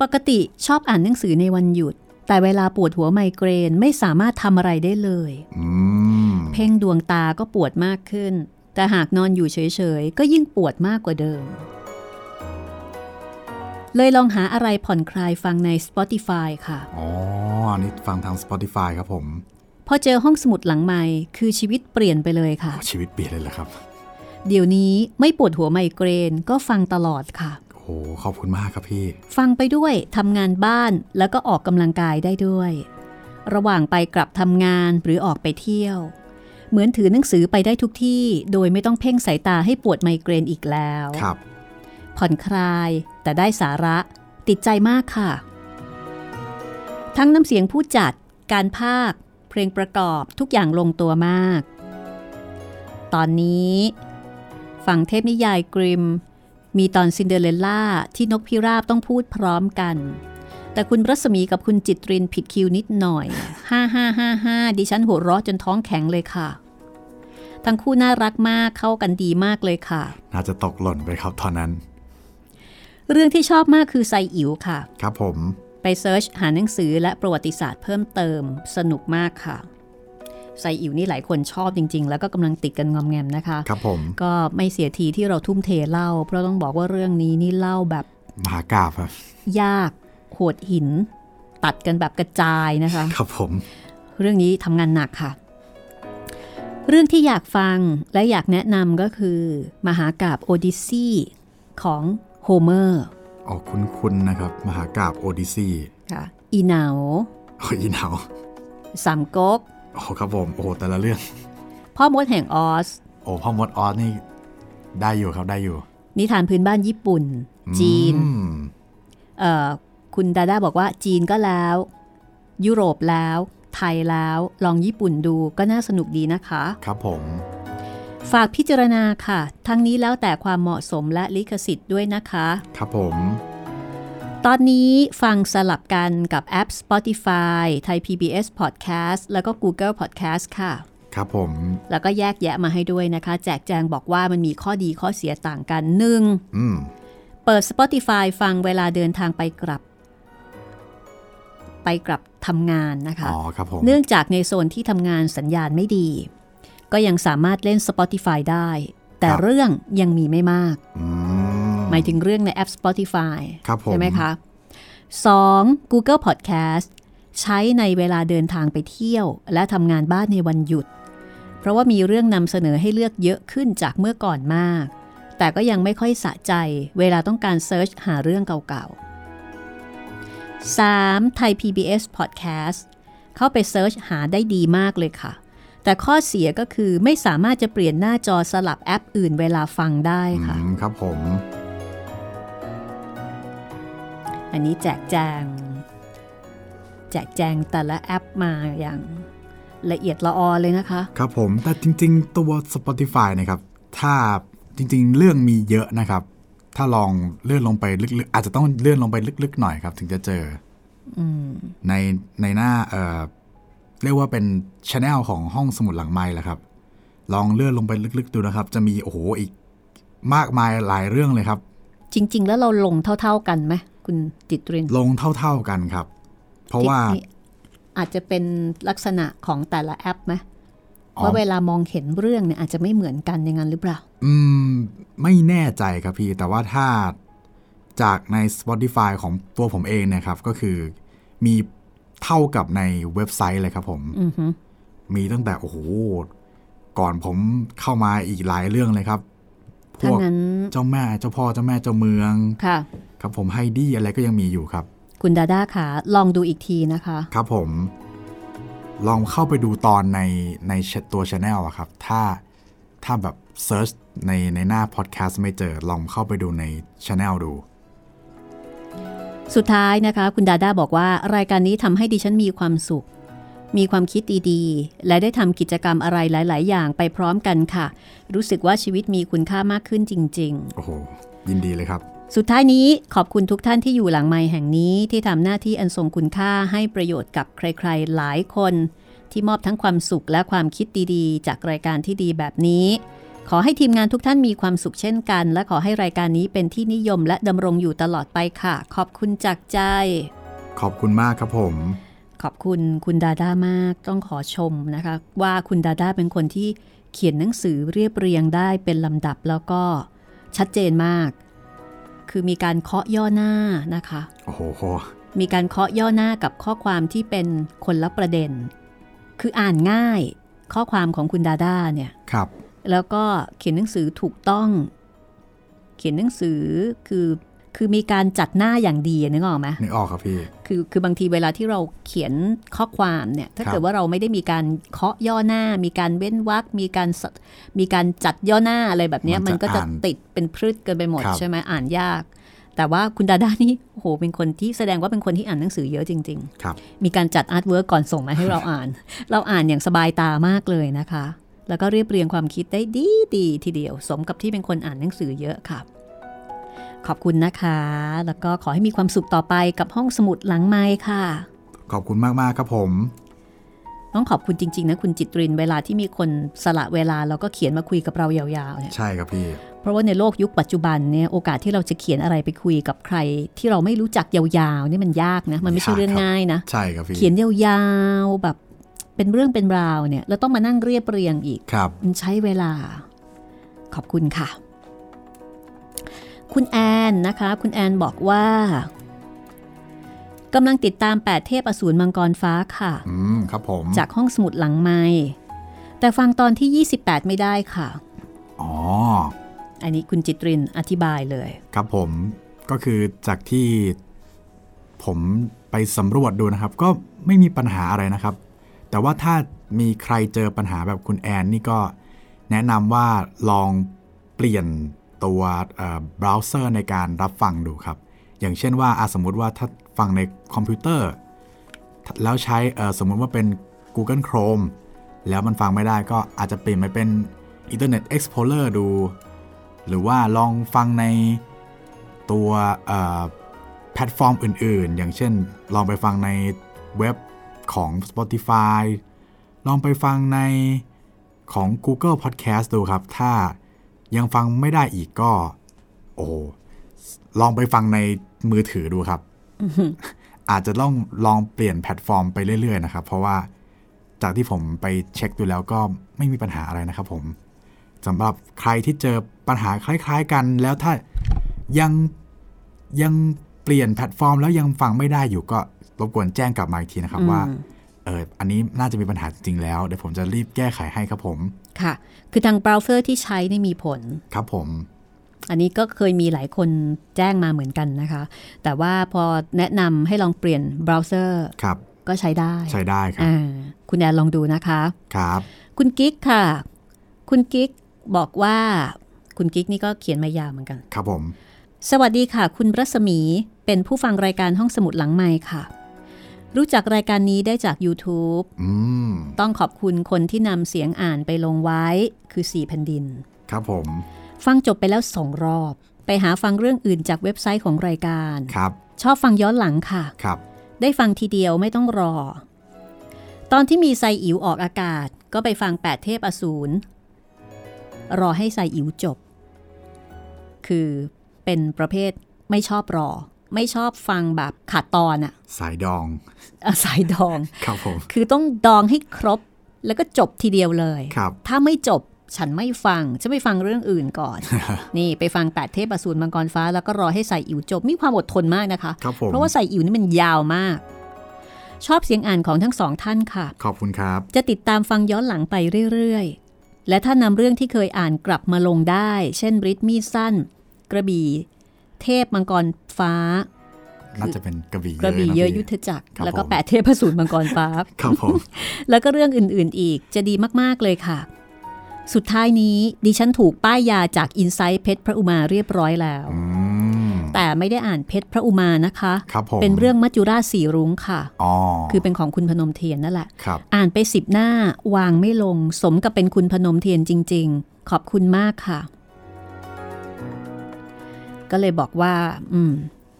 [SPEAKER 3] ปกติชอบอ่านหนังสือในวันหยุด แต่เวลาปวดหัวไมเกรนไม่สามารถทำอะไรได้เลย
[SPEAKER 2] อืม
[SPEAKER 3] เพ่งดวงตาก็ปวดมากขึ้น แต่หากนอนอยู่เฉยๆ ก็ยิ่งปวดมากกว่าเดิม เลยลองหาอะไรผ่อนคลายฟังใน Spotify ค่ะ
[SPEAKER 2] อ๋ออันนี่ฟังทาง Spotify ครับผม
[SPEAKER 3] พอเจอห้องสมุดหลังใหม่คือชีวิตเปลี่ยนไปเลยค่ะ
[SPEAKER 2] ชีวิตเปลี่ยนเลยเหรอครับ
[SPEAKER 3] เดี๋ยวนี้ไม่ปวดหัวไมเกรนก็ฟังตลอดค่ะ
[SPEAKER 2] โอ้โห ขอบคุณมากครับพี่
[SPEAKER 3] ฟังไปด้วยทำงานบ้านแล้วก็ออกกำลังกายได้ด้วย ระหว่างไปกลับทำงานหรือออกไปเที่ยว เหมือนถือหนังสือไปได้ทุกที่โดยไม่ต้องเพ่งสายตาให้ปวดไมเกรนอีกแล้ว
[SPEAKER 2] ครับ
[SPEAKER 3] ผ่อนคลายแต่ได้สาระติดใจมากค่ะ ทั้งน้ำเสียงผู้จัด การภาค เพลงประกอบทุกอย่างลงตัวมาก ตอนนี้ ฝั่งเทพนิยายกริม มีตอนซินเดอเรลล่าที่นกพิราบต้องพูดพร้อมกัน แต่คุณรัศมีกับคุณจิตรินผิดคิวนิดหน่อยฮ่าฮ่าฮ่าฮ่าดิฉันหัวเราะจนท้องแข็งเลยค่ะ ทั้งคู่น่ารักมากเข้ากันดีมากเลยค่ะ
[SPEAKER 2] น่าจะตกหล่นไปครับตอนนั้น
[SPEAKER 3] เรื่องที่ชอบมากคือไซอิ๋วค่ะ
[SPEAKER 2] ครับผม
[SPEAKER 3] ไปเซิร์ชหาหนังสือและประวัติศาสตร์เพิ่มเติมสนุกมากค่ะ ไซอิ๋วนี่หลายคนชอบจริง ๆ แล้วก็กำลังติดกันงอมแงมนะคะ
[SPEAKER 2] ครับผม
[SPEAKER 3] ก็ไม่เสียทีที่เราทุ่มเทเล่า เพราะต้องบอกว่าเรื่องนี้นี่เล่าแบบ
[SPEAKER 2] มหากาบครับ
[SPEAKER 3] ยากโหดหิน ตัดกันแบบกระจายนะคะ
[SPEAKER 2] ครับผม
[SPEAKER 3] เรื่องนี้ทำงานหนักค่ะ เรื่องที่อยากฟังและอยากแนะนำก็คือ มหากาบโอดิซีของโฮเมอร์
[SPEAKER 2] อ๋อคุ้นๆนะครับ มหากาพย์โอดิสซี
[SPEAKER 3] ค่ะอิเหนา
[SPEAKER 2] โอ้ยอิเหนา
[SPEAKER 3] สามก๊ก
[SPEAKER 2] โอ้ครับผมโอ้โหแต่ละเรื่อง
[SPEAKER 3] พ่อมดแห่งออซ
[SPEAKER 2] โอ้พ่อมดออซนี่ได้อยู่ครับได้อยู่
[SPEAKER 3] นิทานพื้นบ้านญี่ปุ่น จีน
[SPEAKER 2] อืม
[SPEAKER 3] เอ่อคุณดาด้าบอกว่าจีนก็แล้ว ยุโรปแล้ว ไทยแล้วลองญี่ปุ่นดูก็น่าสนุกดีนะคะ
[SPEAKER 2] ครับผม
[SPEAKER 3] ฝากพิจารณาค่ะ ทั้งนี้แล้วแต่ความเหมาะสมและลิขสิทธิ์ด้วยนะคะ
[SPEAKER 2] ครับผม
[SPEAKER 3] ตอนนี้ฟังสลับกันกับแอป Spotify ไทย PBS Podcast แล้วก็ Google Podcast ค่ะ
[SPEAKER 2] ครับผม
[SPEAKER 3] แล้วก็แยกแยะมาให้ด้วยนะคะ แจกแจงบอกว่ามันมีข้อดีข้อเสียต่างกันหนึ่ง
[SPEAKER 2] อืม
[SPEAKER 3] เปิด Spotify ฟังเวลาเดินทางไปกลับ ไปกลับทำงานนะคะ
[SPEAKER 2] อ๋อครับผม
[SPEAKER 3] เนื่องจากในโซนที่ทำงานสัญญาณไม่ดี ก็ยังสามารถเล่น Spotify ได้ แต่เรื่องยังมีไม่มาก
[SPEAKER 2] อืม
[SPEAKER 3] หมายถึงเรื่องในแอป Spotify
[SPEAKER 2] ครับผม
[SPEAKER 3] ใช่ไหมคะ 2. Google Podcast ใช้ในเวลาเดินทางไปเที่ยว และทำงานบ้านในวันหยุด เพราะว่ามีเรื่องนำเสนอให้เลือกเยอะขึ้นจากเมื่อก่อนมาก แต่ก็ยังไม่ค่อยสะใจเวลาต้องการเซิร์ชหาเรื่องเก่าๆ 3. ไทย PBS Podcast เข้าไปเซิร์ชหาได้ดีมากเลยค่ะ แต่ข้อเสียก็คือไม่สามารถจะเปลี่ยนหน้าจอสลับแอปอื่นเวลาฟังได้ค่ะ
[SPEAKER 2] อืมครับผม
[SPEAKER 3] อันนี้แจกแจง แจกแจงแต่ละแอปมาอย่างละเอียดละออเลยนะคะ
[SPEAKER 2] ครับผม แต่จริง ๆ ตัว Spotify นะครับ ถ้าจริง ๆ เรื่องมีเยอะนะครับ ถ้าลองเลื่อนลงไปลึกๆ อาจจะต้องเลื่อนลงไปลึกๆ หน่อยครับ ถึงจะเจออในในหน้าเอ่อเรียกว่าเป็นช anel ของห้องสมุดหลังไม้แหละครับ ลองเลื่อนลงไปลึกๆ ดูนะครับ จะมีโอ้โหอีกมากมายหลายเรื่องเลยครับ
[SPEAKER 3] จริง ๆ แล้วเราลงเท่า ๆกันไหม คุณติตริน
[SPEAKER 2] ลงเท่า ๆกันครับ เพราะว่า
[SPEAKER 3] ที่อาจจะเป็นลักษณะของแต่ละแอปไหม
[SPEAKER 2] อ๋อ
[SPEAKER 3] ว่าเวลามองเห็นเรื่องเนี่ยอาจจะไม่เหมือนกันอย่างนั้นหรือเปล่า
[SPEAKER 2] อืม ไม่แน่ใจครับพี่ แต่ว่าถ้าจากใน Spotify ของตัวผมเองเนี่ยครับ ก็คือมีเท่ากับในเว็บไซต์เลยครับผม
[SPEAKER 3] อือฮึ
[SPEAKER 2] มีตั้งแต่ โอ้โห ก่อนผมเข้ามาอีกหลายเรื่องเลยครับพ
[SPEAKER 3] ถ้าว
[SPEAKER 2] ก
[SPEAKER 3] งั้น
[SPEAKER 2] เจ้าแม่เจ้าพ่อเจ้าแม่เจ้าเมือง
[SPEAKER 3] ค่ะ
[SPEAKER 2] ครับผมไฮดี้อะไรก็ยังมีอยู่ครับ
[SPEAKER 3] คุณดาด้าขาลองดูอีกทีนะคะ
[SPEAKER 2] ครับผม ลองเข้าไปดูตอนในในตัวช anel อะครับ ถ้าถ้าแบบเซิร์ชในในหน้าพอดแคสต์ไม่เจอ ลองเข้าไปดูในช anel ดู
[SPEAKER 3] สุดท้ายนะคะ คุณดาด้าบอกว่ารายการนี้ทำให้ดิฉันมีความสุข มีความคิดดีๆ และได้ทำกิจกรรมอะไรหลาย ๆ อย่างไปพร้อมกันค่ะ รู้สึกว่าชีวิตมีคุณค่ามากขึ้นจริง
[SPEAKER 2] โอ้โห ยินดีเลยครับ
[SPEAKER 3] ๆ สุดท้ายนี้ขอบคุณทุกท่านที่อยู่หลังไมค์แห่งนี้ที่ทำหน้าที่อันทรงคุณค่าให้ประโยชน์กับใครๆ หลายคน ที่มอบทั้งความสุขและความคิดดีๆ จากรายการที่ดีแบบนี้ ขอให้ทีมงานทุกท่านมีความสุขเช่นกัน และขอให้รายการนี้เป็นที่นิยมและดำรงอยู่ตลอดไปค่ะ ขอบคุณจากใจ
[SPEAKER 2] ขอบคุณมากครับผม
[SPEAKER 3] ขอบคุณคุณดาด้ามากต้องขอชมนะคะ ว่าคุณดาด้าเป็นคนที่เขียนหนังสือเรียบเรียงได้เป็นลำดับแล้วก็ชัดเจนมาก คือมีการเคาะย่อหน้านะคะ
[SPEAKER 2] โอ้โห
[SPEAKER 3] มีการเคาะย่อหน้ากับข้อความที่เป็นคนละประเด็น คืออ่านง่ายข้อความของคุณดาด้าเนี่ย
[SPEAKER 2] ครับ
[SPEAKER 3] แล้วก็เขียนหนังสือถูกต้อง เขียนหนังสือคือ คือมีการจัดหน้าอย่างดีนึกออกไหม
[SPEAKER 2] นึกออกครับพี่
[SPEAKER 3] คือคือบางทีเวลาที่เราเขียนข้อความเนี่ยถ้า
[SPEAKER 2] ครับ
[SPEAKER 3] เกิดว่าเราไม่ได้มีการเคาะย่อหน้า มีการเว้นวรรคมีการสมีการจัดย่อหน้าอะไรแบบเนี้ยมันก็จะติดเป็นพืชเกินไปหมดใช่ไหมอ่านยาก แต่ว่าคุณดาด้านี่โอ้โหเป็นคนที่แสดงว่าเป็นคนที่อ่านหนังสือเยอะจริงๆ
[SPEAKER 2] ครับ
[SPEAKER 3] มีการจัด artwork ก่อนส่งมาให้เราอ่าน เราอ่านอย่างสบายตามากเลยนะคะ แล้วก็เรียบเรียงความคิดได้ดีดีทีเดียว สมกับที่เป็นคนอ่านหนังสือเยอะค่ะ ขอบคุณนะคะ แล้วก็ขอให้มีความสุขต่อไปกับห้องสมุดหลังไมค์ค่ะ
[SPEAKER 2] ขอบคุณมากๆครับผม
[SPEAKER 3] ต้องขอบคุณจริง ๆ นะคุณจิตรินเวลาที่มีคนสละเวลาแล้วก็เขียนมาคุยกับเรายาวๆเนี่ย
[SPEAKER 2] ใช่ครับพี่
[SPEAKER 3] เพราะว่าในโลกยุคปัจจุบันเนี่ยโอกาสที่เราจะเขียนอะไรไปคุยกับใคร ที่เราไม่รู้จักยาวๆนี่มันยากนะมันไม่ใช่เรื่อง
[SPEAKER 2] ยากครับ
[SPEAKER 3] ง่ายนะ
[SPEAKER 2] ใช่ครับพี่
[SPEAKER 3] เขียนยาวๆแบบเป็นเรื่องเป็นราวเนี่ยแล้วต้องมานั่งเรียบเรียงอีก
[SPEAKER 2] ครับ
[SPEAKER 3] มันใช้เวลา ขอบคุณค่ะ คุณแอนนะคะ คุณแอนบอกว่ากำลังติดตาม 8 เทพอสูรมังกรฟ้าค่ะ
[SPEAKER 2] อืม ครับผม
[SPEAKER 3] จากห้องสมุดหลังไม้แต่ฟังตอนที่ 28 ไม่ได้ค่ะ
[SPEAKER 2] อ๋อ
[SPEAKER 3] อันนี้คุณจิตรินอธิบายเลย
[SPEAKER 2] ครับผมก็คือจากที่ผมไปสำรวจดูนะครับ ก็ไม่มีปัญหาอะไรนะครับ แต่ว่าถ้ามีใครเจอปัญหาแบบคุณแอนนี่ก็แนะนำว่าลองเปลี่ยน ตัวเบราว์เซอร์ในการรับฟังดูครับ อย่างเช่นว่าสมมุติว่าถ้าฟังในคอมพิวเตอร์ แล้วใช้สมมุติว่าเป็น Google Chrome แล้วมันฟังไม่ได้ก็อาจจะเปลี่ยนไปเป็น Internet Explorer ดู หรือว่าลองฟังในตัวแพลตฟอร์มอื่นๆ อย่างเช่น ลองไปฟังในเว็บของ Spotify ลองไปฟังในของ Google Podcast ดูครับ ถ้า ยังฟังไม่ได้อีกก็ โอ้ลองไปฟังในมือถือดูครับ อาจจะต้องลองเปลี่ยนแพลตฟอร์มไปเรื่อย ๆ นะครับ เพราะว่าจากที่ผมไปเช็คดูแล้วก็ไม่มีปัญหาอะไรนะครับผมสำหรับใครที่เจอปัญหาคล้าย ๆ กัน แล้วถ้ายังยังเปลี่ยนแพลตฟอร์ม แล้วยังฟังไม่ได้อยู่ก็รบกวนแจ้งกลับมาอีกทีนะครับว่าเอออันนี้น่าจะมีปัญหาจริงๆแล้วเดี๋ยวผมจะรีบแก้ไขให้ครับผม
[SPEAKER 3] ค่ะ คือทางเบราว์เซอร์ที่ใช้นี่มีผล
[SPEAKER 2] ครับผม
[SPEAKER 3] อันนี้ก็เคยมีหลายคนแจ้งมาเหมือนกันนะคะ แต่ว่าพอแนะนำให้ลองเปลี่ยนเบราว์เซอร์
[SPEAKER 2] ครับ
[SPEAKER 3] ก็ใช้ได้
[SPEAKER 2] ใช้ได้ครับ
[SPEAKER 3] อ่าคุณแอนลองดูนะคะ
[SPEAKER 2] ครับ
[SPEAKER 3] คุณกิ๊กค่ะ คุณกิ๊กบอกว่า คุณกิ๊กนี่ก็เขียนมายาวเหมือนกัน
[SPEAKER 2] ครับผม
[SPEAKER 3] สวัสดีค่ะ คุณรัศมี เป็นผู้ฟังรายการห้องสมุดหลังไมค์ค่ะ รู้จักรายการนี้ได้จาก YouTube
[SPEAKER 2] อืม
[SPEAKER 3] ต้องขอบคุณคนที่นำเสียงอ่านไปลงไว้คือ4แผ่นดิน
[SPEAKER 2] ครับผม
[SPEAKER 3] ฟังจบไปแล้วสองรอบ ไปหาฟังเรื่องอื่นจากเว็บไซต์ของรายการ
[SPEAKER 2] ครับ
[SPEAKER 3] ชอบฟังย้อนหลังค่ะ
[SPEAKER 2] ครับ
[SPEAKER 3] ได้ฟังทีเดียวไม่ต้องรอ ตอนที่มีไซอิ๋วออกอากาศ ก็ไปฟังแปดเทพอสูรรอให้ไซอิ๋วจบ คือเป็นประเภทไม่ชอบรอ ไม่ชอบฟังแบบขาดตอนอะ
[SPEAKER 2] สายดอง
[SPEAKER 3] อะสายดอง
[SPEAKER 2] ครับผม
[SPEAKER 3] คือต้องดองให้ครบแล้วก็จบทีเดียวเลย
[SPEAKER 2] ครับ
[SPEAKER 3] ถ้าไม่จบฉันไม่ฟัง จะไปฟังเรื่องอื่นก่อน นี่ไปฟังแปดเทพอสูรมังกรฟ้า แล้วก็รอให้ใส่อิ๋วจบ มีความอดทนมากนะคะ
[SPEAKER 2] ครับผม
[SPEAKER 3] เพราะว่าใส่อิ๋วนี่มันยาวมาก ชอบเสียงอ่านของทั้งสองท่านค่ะ
[SPEAKER 2] ขอบคุณครับ
[SPEAKER 3] จะติดตามฟังย้อนหลังไปเรื่อยๆ และถ้านำเรื่องที่เคยอ่านกลับมาลงได้ เช่นริทมีดสั้น กระบี่ เทพมังกรฟ้า
[SPEAKER 2] น่าจะเป็นกระบี่
[SPEAKER 3] กระบี่เยอะ
[SPEAKER 2] น
[SPEAKER 3] ยุทธจักร
[SPEAKER 2] ครับ
[SPEAKER 3] แล้วก็
[SPEAKER 2] ผม
[SPEAKER 3] แปดเทพสูรมังกรฟ้า
[SPEAKER 2] ครับผม
[SPEAKER 3] แล้วก็เรื่องอื่นๆอีกจะดีมากๆเลยค่ะ สุดท้ายนี้ดิฉันถูกป้ายยาจากอินไซต์เพชรพระอุมาเรียบร้อยแล้ว
[SPEAKER 2] อืม
[SPEAKER 3] แต่ไม่ได้อ่านเพชรพระอุมานะคะ
[SPEAKER 2] ครับผม
[SPEAKER 3] เป็นเรื่องมัจจุราชสีรุ้งค่ะ
[SPEAKER 2] อ๋อ
[SPEAKER 3] คือเป็นของคุณพนมเทียนนั่นแหละ
[SPEAKER 2] ครับ
[SPEAKER 3] อ่านไปสิบหน้าวางไม่ลง สมกับเป็นคุณพนมเทียนจริง ๆ ขอบคุณมากค่ะ ก็เลยบอกว่า อืม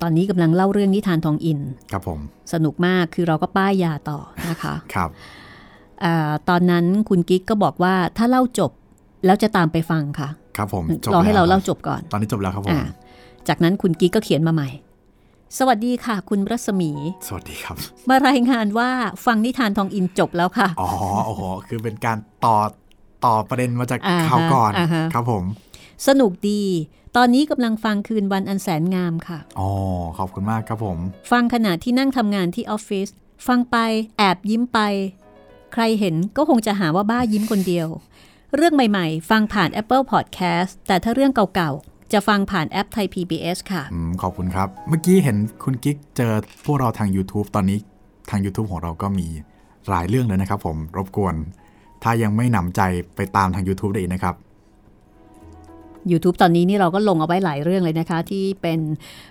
[SPEAKER 3] ตอนนี้กำลังเล่าเรื่องนิทานทองอิน
[SPEAKER 2] ครับผม
[SPEAKER 3] สนุกมากคือเราก็ป้ายยาต่อนะคะ
[SPEAKER 2] ครับ
[SPEAKER 3] อาตอนนั้นคุณกิ๊กก็บอกว่าถ้าเล่าจบแล้วจะตามไปฟังค่ะ
[SPEAKER 2] ครับผมจบ
[SPEAKER 3] รอให้
[SPEAKER 2] แล้ว
[SPEAKER 3] เราเล่าจบก่อน
[SPEAKER 2] ตอนนี้จบแล้วครับผม
[SPEAKER 3] อ่าจากนั้นคุณกิ๊กก็เขียนมาใหม่ สวัสดีค่ะ คุณรัศมี
[SPEAKER 2] สวัสดีครับ
[SPEAKER 3] มารายงานว่าฟังนิทานทองอินจบแล้วค่ะ
[SPEAKER 2] อ๋อโอ้โหคือเป็นการต่อต่อประเด็นมาจาก
[SPEAKER 3] อ่าฮะ
[SPEAKER 2] ข่าวก่อน
[SPEAKER 3] อ่าฮะ
[SPEAKER 2] ครับผม
[SPEAKER 3] สนุกดี ตอนนี้กำลังฟังคืนวันอันแสนงามค่ะ
[SPEAKER 2] อ๋อ ขอบคุณมากครับผม
[SPEAKER 3] ฟังขณะที่นั่งทำงานที่ออฟฟิศ ฟังไปแอบยิ้มไป ใครเห็นก็คงจะหาว่าบ้ายิ้มคนเดียว เรื่องใหม่ๆ ฟังผ่าน Apple Podcast แต่ถ้าเรื่องเก่าๆ จะฟังผ่านแอปไทย PBS ค่ะ
[SPEAKER 2] อืมขอบคุณครับ เมื่อกี้เห็นคุณกิ๊กเจอพวกเราทาง YouTube ตอนนี้ทาง YouTube ของเราก็มีหลายเรื่องเลยนะครับผม รบกวน ถ้ายังไม่หนำใจไปตามทาง YouTube ได้อีกนะครับ
[SPEAKER 3] YouTube ตอนนี้นี่เราก็ลงเอาไว้หลายเรื่องเลยนะคะ ที่เป็น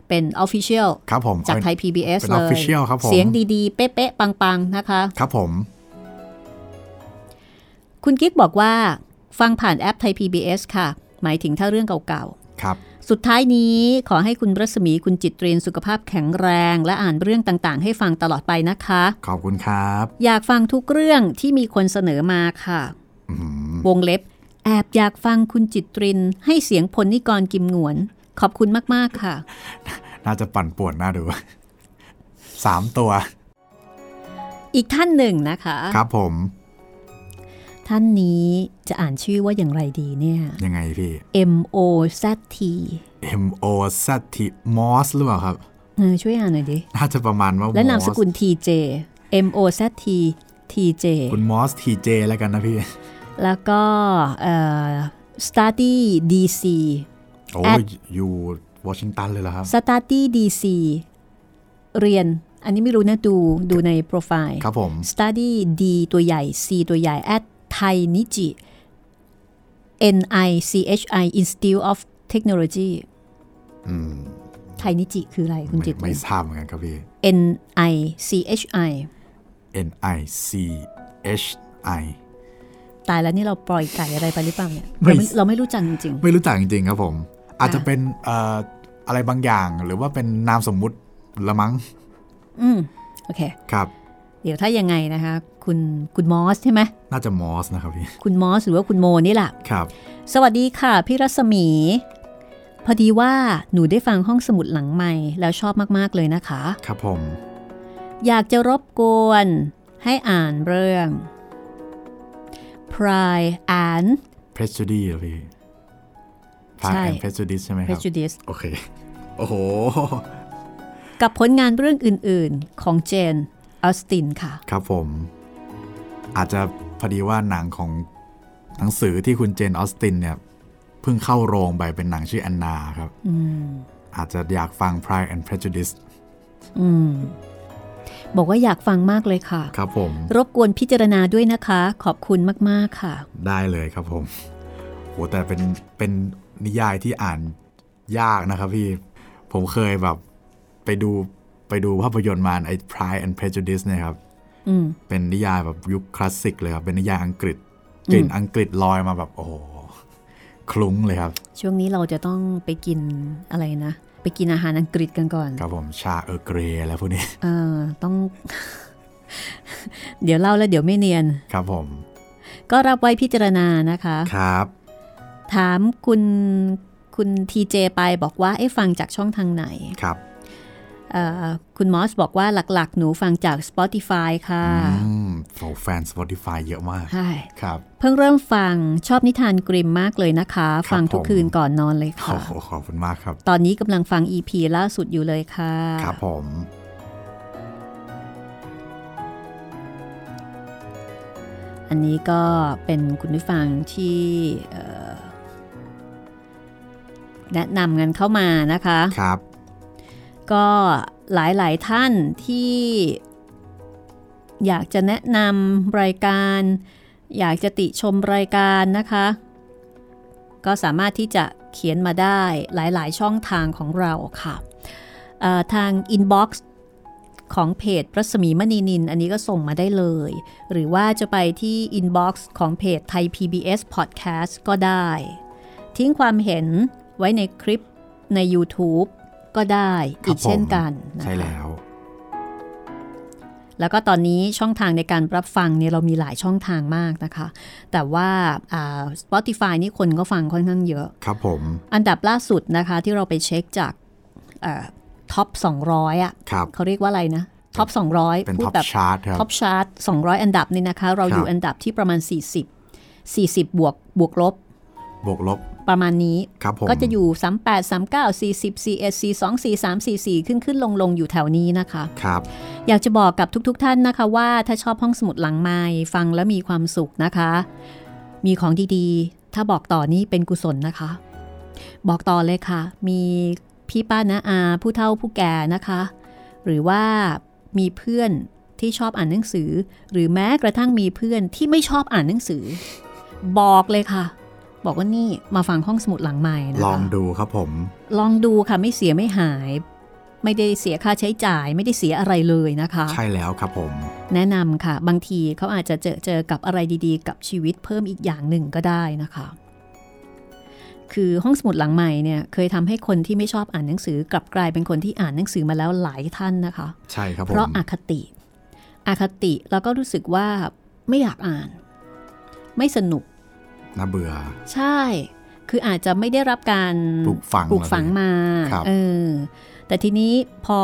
[SPEAKER 3] เป็น Official
[SPEAKER 2] ครับผม
[SPEAKER 3] จากไทย PBS
[SPEAKER 2] เป็น
[SPEAKER 3] เลย
[SPEAKER 2] Official ครับผม
[SPEAKER 3] เสียงดีๆ เป๊ะๆ ปัง ๆ นะคะ
[SPEAKER 2] ครับผม
[SPEAKER 3] คุณกิ๊กบอกว่า ฟังผ่านแอปไทย PBS ค่ะ หมายถึงถ้าเรื่องเก่าๆ
[SPEAKER 2] ครับ
[SPEAKER 3] สุดท้ายนี้ขอให้คุณรัศมีคุณจิตเรียนสุขภาพแข็งแรง และอ่านเรื่องต่างๆ ให้ฟังตลอดไปนะคะ
[SPEAKER 2] ขอบคุณครับ
[SPEAKER 3] อยากฟังทุกเรื่องที่มีคนเสนอมาค่ะ
[SPEAKER 2] อืม
[SPEAKER 3] วงเล็บ แอบอยากฟังคุณจิตริน ให้เสียงพลนิกรกิมหงวน ขอบคุณมาก ๆ ค่ะ
[SPEAKER 2] น่าจะปั่นป่วนน่าดูสามตัว
[SPEAKER 3] อีกท่านหนึ่งนะคะ
[SPEAKER 2] ครับผม
[SPEAKER 3] ท่านนี้จะอ่านชื่อว่าอย่างไรดีเนี่ย
[SPEAKER 2] ยังไงพี่
[SPEAKER 3] M O Z T
[SPEAKER 2] M O Z T Moss หรือเปล่าครับ
[SPEAKER 3] เออช่วยอ่านหน่อยดิ
[SPEAKER 2] น่าจะประมาณว่า
[SPEAKER 3] และนาม
[SPEAKER 2] Moss
[SPEAKER 3] สกุล T J M O Z T T J
[SPEAKER 2] คุณมอสทีเจแล้วกันนะพี่
[SPEAKER 3] แล้วก็เอ่อ study DC
[SPEAKER 2] โอ้ยอยู่วอชิงตันเลยเหรอครับ
[SPEAKER 3] study dc เรียนอันนี้ไม่รู้นะดูดูในโปรไฟล์
[SPEAKER 2] ครับผม
[SPEAKER 3] study d ตัวใหญ่ c ตัวใหญ่ at thai nichi n i c h i institute of technology
[SPEAKER 2] อืม
[SPEAKER 3] ไทยนิจิคืออะไรคุณ
[SPEAKER 2] ไม่
[SPEAKER 3] จิต
[SPEAKER 2] ไม่ทราบเหมือนกันครับพี่
[SPEAKER 3] N I C H I
[SPEAKER 2] N I C H I
[SPEAKER 3] ตายแล้วนี่เราปล่อยไก่อะไรไปหรือเปล่าเนี่ย
[SPEAKER 2] ไม่
[SPEAKER 3] เราไม่เราไม่รู้จักจริง
[SPEAKER 2] ไม่รู้จักจริงๆครับผม อาจจะเป็นเอ่ออะไรบางอย่าง หรือว่าเป็นนามสมมุติละมั้ง
[SPEAKER 3] ๆอืมโอเค
[SPEAKER 2] ครับ
[SPEAKER 3] เดี๋ยวถ้ายังไงนะคะ คุณคุณมอสใช่ไหม
[SPEAKER 2] น่าจะมอสนะครับพี่
[SPEAKER 3] คุณมอสหรือว่าคุณโมนี่แหละ
[SPEAKER 2] ครับ
[SPEAKER 3] สวัสดีค่ะ พี่รัศมี พอดีว่าหนูได้ฟังห้องสมุดหลังใหม่แล้วชอบมากๆเลยนะคะ
[SPEAKER 2] ครับผม
[SPEAKER 3] อยากจะรบกวนให้อ่านเรื่อง Pride and
[SPEAKER 2] prejudice เหรอพี่ Pride
[SPEAKER 3] ใช่
[SPEAKER 2] and prejudice ใช่ไหมครับ
[SPEAKER 3] Prejudice
[SPEAKER 2] โอเค โอ้โห
[SPEAKER 3] กับผลงานเรื่องอื่น ๆ ของเจนออสตินค่ะ
[SPEAKER 2] ครับผม อาจจะพอดีว่าหนังของหนังสือที่คุณเจนออสตินเนี่ย เพิ่งเข้าโรงไปเป็นหนังชื่อแอนนาครับ
[SPEAKER 3] อืม
[SPEAKER 2] อาจจะอยากฟัง Pride and Prejudice
[SPEAKER 3] อืม บอกว่าอยากฟังมากเลยค่ะ
[SPEAKER 2] ครับผม
[SPEAKER 3] รบกวนพิจารณาด้วยนะคะ ขอบคุณมากๆค่ะ
[SPEAKER 2] ได้เลยครับผมโหแต่เป็นเป็นนิยายที่อ่านยากนะครับพี่ ผมเคยแบบไปดูไปดูภาพยนตร์มาไอ้ Pride and Prejudice เนี่ยครับ
[SPEAKER 3] อืม
[SPEAKER 2] เป็นนิยายแบบยุคคลาสสิกเลยครับ เป็นนิยายอังกฤษกลิ่นอังกฤษลอยมาแบบโอ้โหคลุ้งเลยครับ
[SPEAKER 3] ช่วงนี้เราจะต้องไปกินอะไรนะ ไปกินอาหารอังกฤษกันก่อน
[SPEAKER 2] ครับผมชาเออร์เกรย์อะไรพวกนี้
[SPEAKER 3] เออต้อง เดี๋ยวเล่าแล้วเดี๋ยวไม่เนียน
[SPEAKER 2] ครับผม
[SPEAKER 3] ก็รับไว้พิจารณานะคะ
[SPEAKER 2] ครับ
[SPEAKER 3] ถามคุณคุณทีเจไปบอกว่าไอ้ฟังจากช่องทางไหน
[SPEAKER 2] ครับ
[SPEAKER 3] เอ่อ คุณมอสบอกว่าหลักๆ หนูฟังจาก Spotify ค่ะ
[SPEAKER 2] อืมโหแฟน Spotify เยอะมาก
[SPEAKER 3] ใช่
[SPEAKER 2] ครับ
[SPEAKER 3] เพิ่งเริ่มฟังชอบนิทานกริมมากเลยนะคะ
[SPEAKER 2] ครับ
[SPEAKER 3] ฟังทุก
[SPEAKER 2] ผม
[SPEAKER 3] คืนก่อนนอนเลย
[SPEAKER 2] โอ้
[SPEAKER 3] ค่ะ
[SPEAKER 2] โหขอบคุณมากครับ
[SPEAKER 3] ตอนนี้กำลังฟัง EP ล่าสุดอยู่เลยค่ะ
[SPEAKER 2] ครับผม
[SPEAKER 3] อันนี้ก็เป็นคุณผู้ฟังที่เอ่อแนะนำกันเข้ามานะคะ
[SPEAKER 2] ครับ
[SPEAKER 3] ก็หลายๆท่านที่อยากจะแนะนำรายการ อยากจะติชมรายการนะคะ ก็สามารถที่จะเขียนมาได้หลายๆ ช่องทางของเราค่ะเอ่อทาง inbox ของเพจรัศมีมณีนิน อันนี้ก็ส่งมาได้เลย หรือว่าจะไปที่ inbox ของเพจไทย PBS Podcast ก็ได้ ทิ้งความเห็นไว้ในคลิปใน YouTube ก็ได้
[SPEAKER 2] ครั
[SPEAKER 3] อี
[SPEAKER 2] บ
[SPEAKER 3] กเช่น
[SPEAKER 2] ผม
[SPEAKER 3] กันนะคะ
[SPEAKER 2] ใช่แล้ว
[SPEAKER 3] แล้วก็ตอนนี้ช่องทางในการรับฟังเนี่ยเรามีหลายช่องทางมากนะคะ แต่ว่าอ่า Spotify นี่คนก็ฟังค่อนข้างเยอะ
[SPEAKER 2] ครับผม
[SPEAKER 3] อันดับล่าสุดนะคะที่เราไปเช็คจากท็อป 200 อะ
[SPEAKER 2] ครับ
[SPEAKER 3] เขาเรียกว่าอะไรนะ top 200
[SPEAKER 2] เป็น
[SPEAKER 3] พูด
[SPEAKER 2] top
[SPEAKER 3] แบบ
[SPEAKER 2] ชาร์ตครับ
[SPEAKER 3] top chart 200 อันดับนี่นะคะ เราอยู่
[SPEAKER 2] ครับ
[SPEAKER 3] อันดับที่ประมาณ 40 40 บวกบวกลบ
[SPEAKER 2] บวกลบ
[SPEAKER 3] ประมาณนี้
[SPEAKER 2] ครับผม
[SPEAKER 3] ก็จะอยู่ 38 39 40 41 42 43 44 ขึ้นขึ้นลงลงอยู่แถวนี้นะคะ
[SPEAKER 2] ครับ
[SPEAKER 3] อยากจะบอกกับทุก ๆทท่านนะคะว่าถ้าชอบห้องสมุดหลังไม้ฟังแล้วมีความสุขนะคะ มีของดีๆ ถ้าบอกต่อนี่เป็นกุศลนะคะ บอกต่อเลยค่ะ มีพี่ป้านะอาผู้เฒ่าผู้แก่นะคะ หรือว่ามีเพื่อนที่ชอบอ่านหนังสือ หรือแม้กระทั่งมีเพื่อนที่ไม่ชอบอ่านหนังสือ บอกเลยค่ะ บอกว่านี่มาฟังห้องสมุดหลังใหม่นะคะ
[SPEAKER 2] ลองดูครับผม
[SPEAKER 3] ลองดูค่ะไม่เสียไม่หาย ไม่ได้เสียค่าใช้จ่าย ไม่ได้เสียอะไรเลยนะคะ
[SPEAKER 2] ใช่แล้วครับผม
[SPEAKER 3] แนะนำค่ะ บางทีเขาอาจจะเจอเจอกับอะไรดีๆ กับชีวิตเพิ่มอีกอย่างหนึ่งก็ได้นะคะ คือห้องสมุดหลังใหม่เนี่ยเคยทำให้คนที่ไม่ชอบอ่านหนังสือกลับกลายเป็นคนที่อ่านหนังสือมาแล้วหลายท่านนะคะ
[SPEAKER 2] ใช่ครับผม
[SPEAKER 3] เพราะอาคติอาคติแล้วก็รู้สึกว่าไม่อยากอ่าน ไม่สนุก
[SPEAKER 2] น่าเบื่อ
[SPEAKER 3] ใช่ คืออาจจะไม่ได้รับการ
[SPEAKER 2] ปลูกฝัง
[SPEAKER 3] ปลูกฝังมา
[SPEAKER 2] ครับ
[SPEAKER 3] เออแต่ทีนี้พอ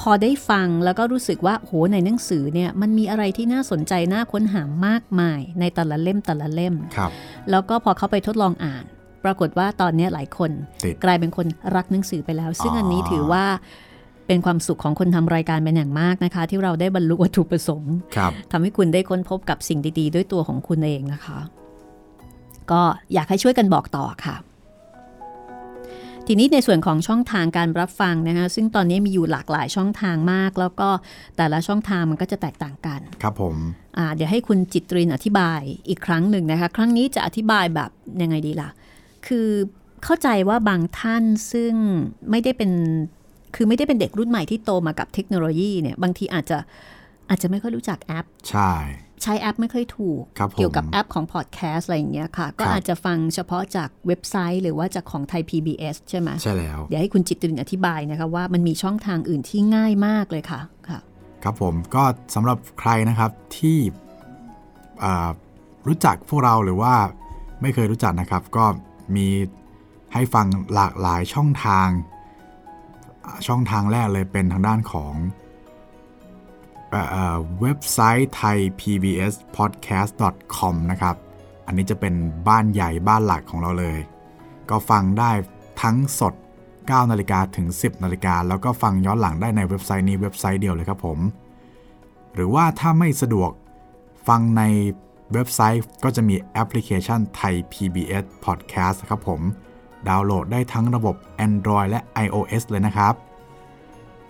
[SPEAKER 3] พอได้ฟังแล้วก็รู้สึกว่าโหในหนังสือเนี่ยมันมีอะไรที่น่าสนใจน่าค้นหามากมาย ในแต่ละเล่มแต่ละเล่ม
[SPEAKER 2] ครับ
[SPEAKER 3] แล้วก็พอเขาไปทดลองอ่าน ปรากฏว่าตอนเนี้ยหลายคน
[SPEAKER 2] ติด
[SPEAKER 3] กลายเป็นคนรักหนังสือไปแล้ว ซึ่ง
[SPEAKER 2] อ๋ออั
[SPEAKER 3] อันนี้ถือว่าเป็นความสุขของคนทำรายการเป็นอย่างมากนะคะ ที่เราได้บรรลุวัตถุประสงค์
[SPEAKER 2] ครับ
[SPEAKER 3] ทำให้คุณได้ค้นพบกับสิ่งดีๆ ด้วยตัวของคุณเองนะคะ ก็อยากให้ช่วยกันบอกต่อค่ะ ทีนี้ในส่วนของช่องทางการรับฟังนะคะซึ่งตอนนี้มีอยู่หลากหลายช่องทางมาก แล้วก็แต่ละช่องทางมันก็จะแตกต่างกัน
[SPEAKER 2] ครับผม
[SPEAKER 3] อ่าเดี๋ยวให้คุณจิตรินอธิบายอีกครั้งหนึ่งนะคะ ครั้งนี้จะอธิบายแบบยังไงดีล่ะ คือเข้าใจว่าบางท่านซึ่งไม่ได้เป็นคือไม่ได้เป็นเด็กรุ่นใหม่ที่โตมากับเทคโนโลยีเนี่ยบางทีอาจจะอาจจะไม่ค่อยรู้จักแอป
[SPEAKER 2] ใช่
[SPEAKER 3] ใช้แอปไม่ค่อยถูก
[SPEAKER 2] ครับผม
[SPEAKER 3] เกี่ยวกับแอปของพอดแคสต์อะไรอย่างเงี้ยค่ะ ก็
[SPEAKER 2] ครับ
[SPEAKER 3] อาจจะฟังเฉพาะจากเว็บไซต์ หรือว่าจากของไทย PBS ใช่ไหม
[SPEAKER 2] ใช่แล้ว
[SPEAKER 3] เดี๋ยวให้คุณจิตรินอธิบายนะคะว่ามันมีช่องทางอื่นที่ง่ายมากเลยค่ะค่ะ
[SPEAKER 2] ครับผมก็สำหรับใครนะครับที่อ่ารู้จักพวกเราหรือว่าไม่เคยรู้จักนะครับ ก็มีให้ฟังหลากหลายช่องทางอ่าช่องทางแรกเลยเป็นทางด้านของ เว็บไซต์ไทย PBS podcast com นะครับ อันนี้จะเป็นบ้านใหญ่บ้านหลักของเราเลย ก็ฟังได้ทั้งสด 9 นาฬิกาถึง 10 นาฬิกา แล้วก็ฟังย้อนหลังได้ในเว็บไซต์นี้เว็บไซต์เดียวเลยครับผม หรือว่าถ้าไม่สะดวกฟังในเว็บไซต์ก็จะมีแอปพลิเคชันไทย PBS Podcast ครับผม ดาวน์โหลดได้ทั้งระบบ Android และ iOS เลยนะครับ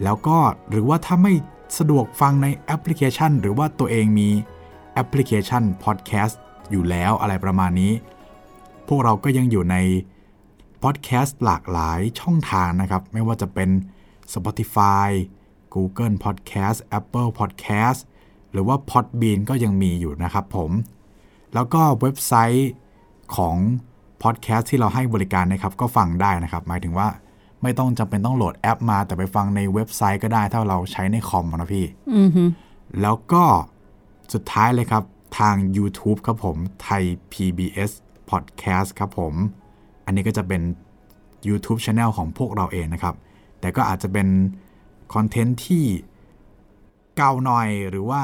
[SPEAKER 2] แล้วก็หรือว่าถ้าไม่ สะดวกฟังในแอปพลิเคชัน หรือว่าตัวเองมีแอปพลิเคชัน Podcast อยู่แล้วอะไรประมาณนี้ พวกเราก็ยังอยู่ในพอดแคสต์หลากหลายช่องทางนะครับ ไม่ว่าจะเป็น Spotify Google Podcast Apple Podcast หรือว่า Podbean ก็ยังมีอยู่นะครับผม แล้วก็เว็บไซต์ของพอดแคสต์ที่เราให้บริการนะครับ ก็ฟังได้นะครับ หมายถึงว่า ไม่ต้องจำเป็นต้องโหลดแอปมาแต่ไปฟังในเว็บไซต์ก็ได้ถ้าเราใช้ในคอมนะพี่
[SPEAKER 3] อือฮึ
[SPEAKER 2] แล้วก็สุดท้ายเลยครับทาง YouTube ครับผมไทย PBS Podcast ครับผม อันนี้ก็จะเป็น YouTube Channel ของพวกเราเองนะครับ แต่ก็อาจจะเป็นคอนเทนต์ที่เก่าหน่อยหรือว่า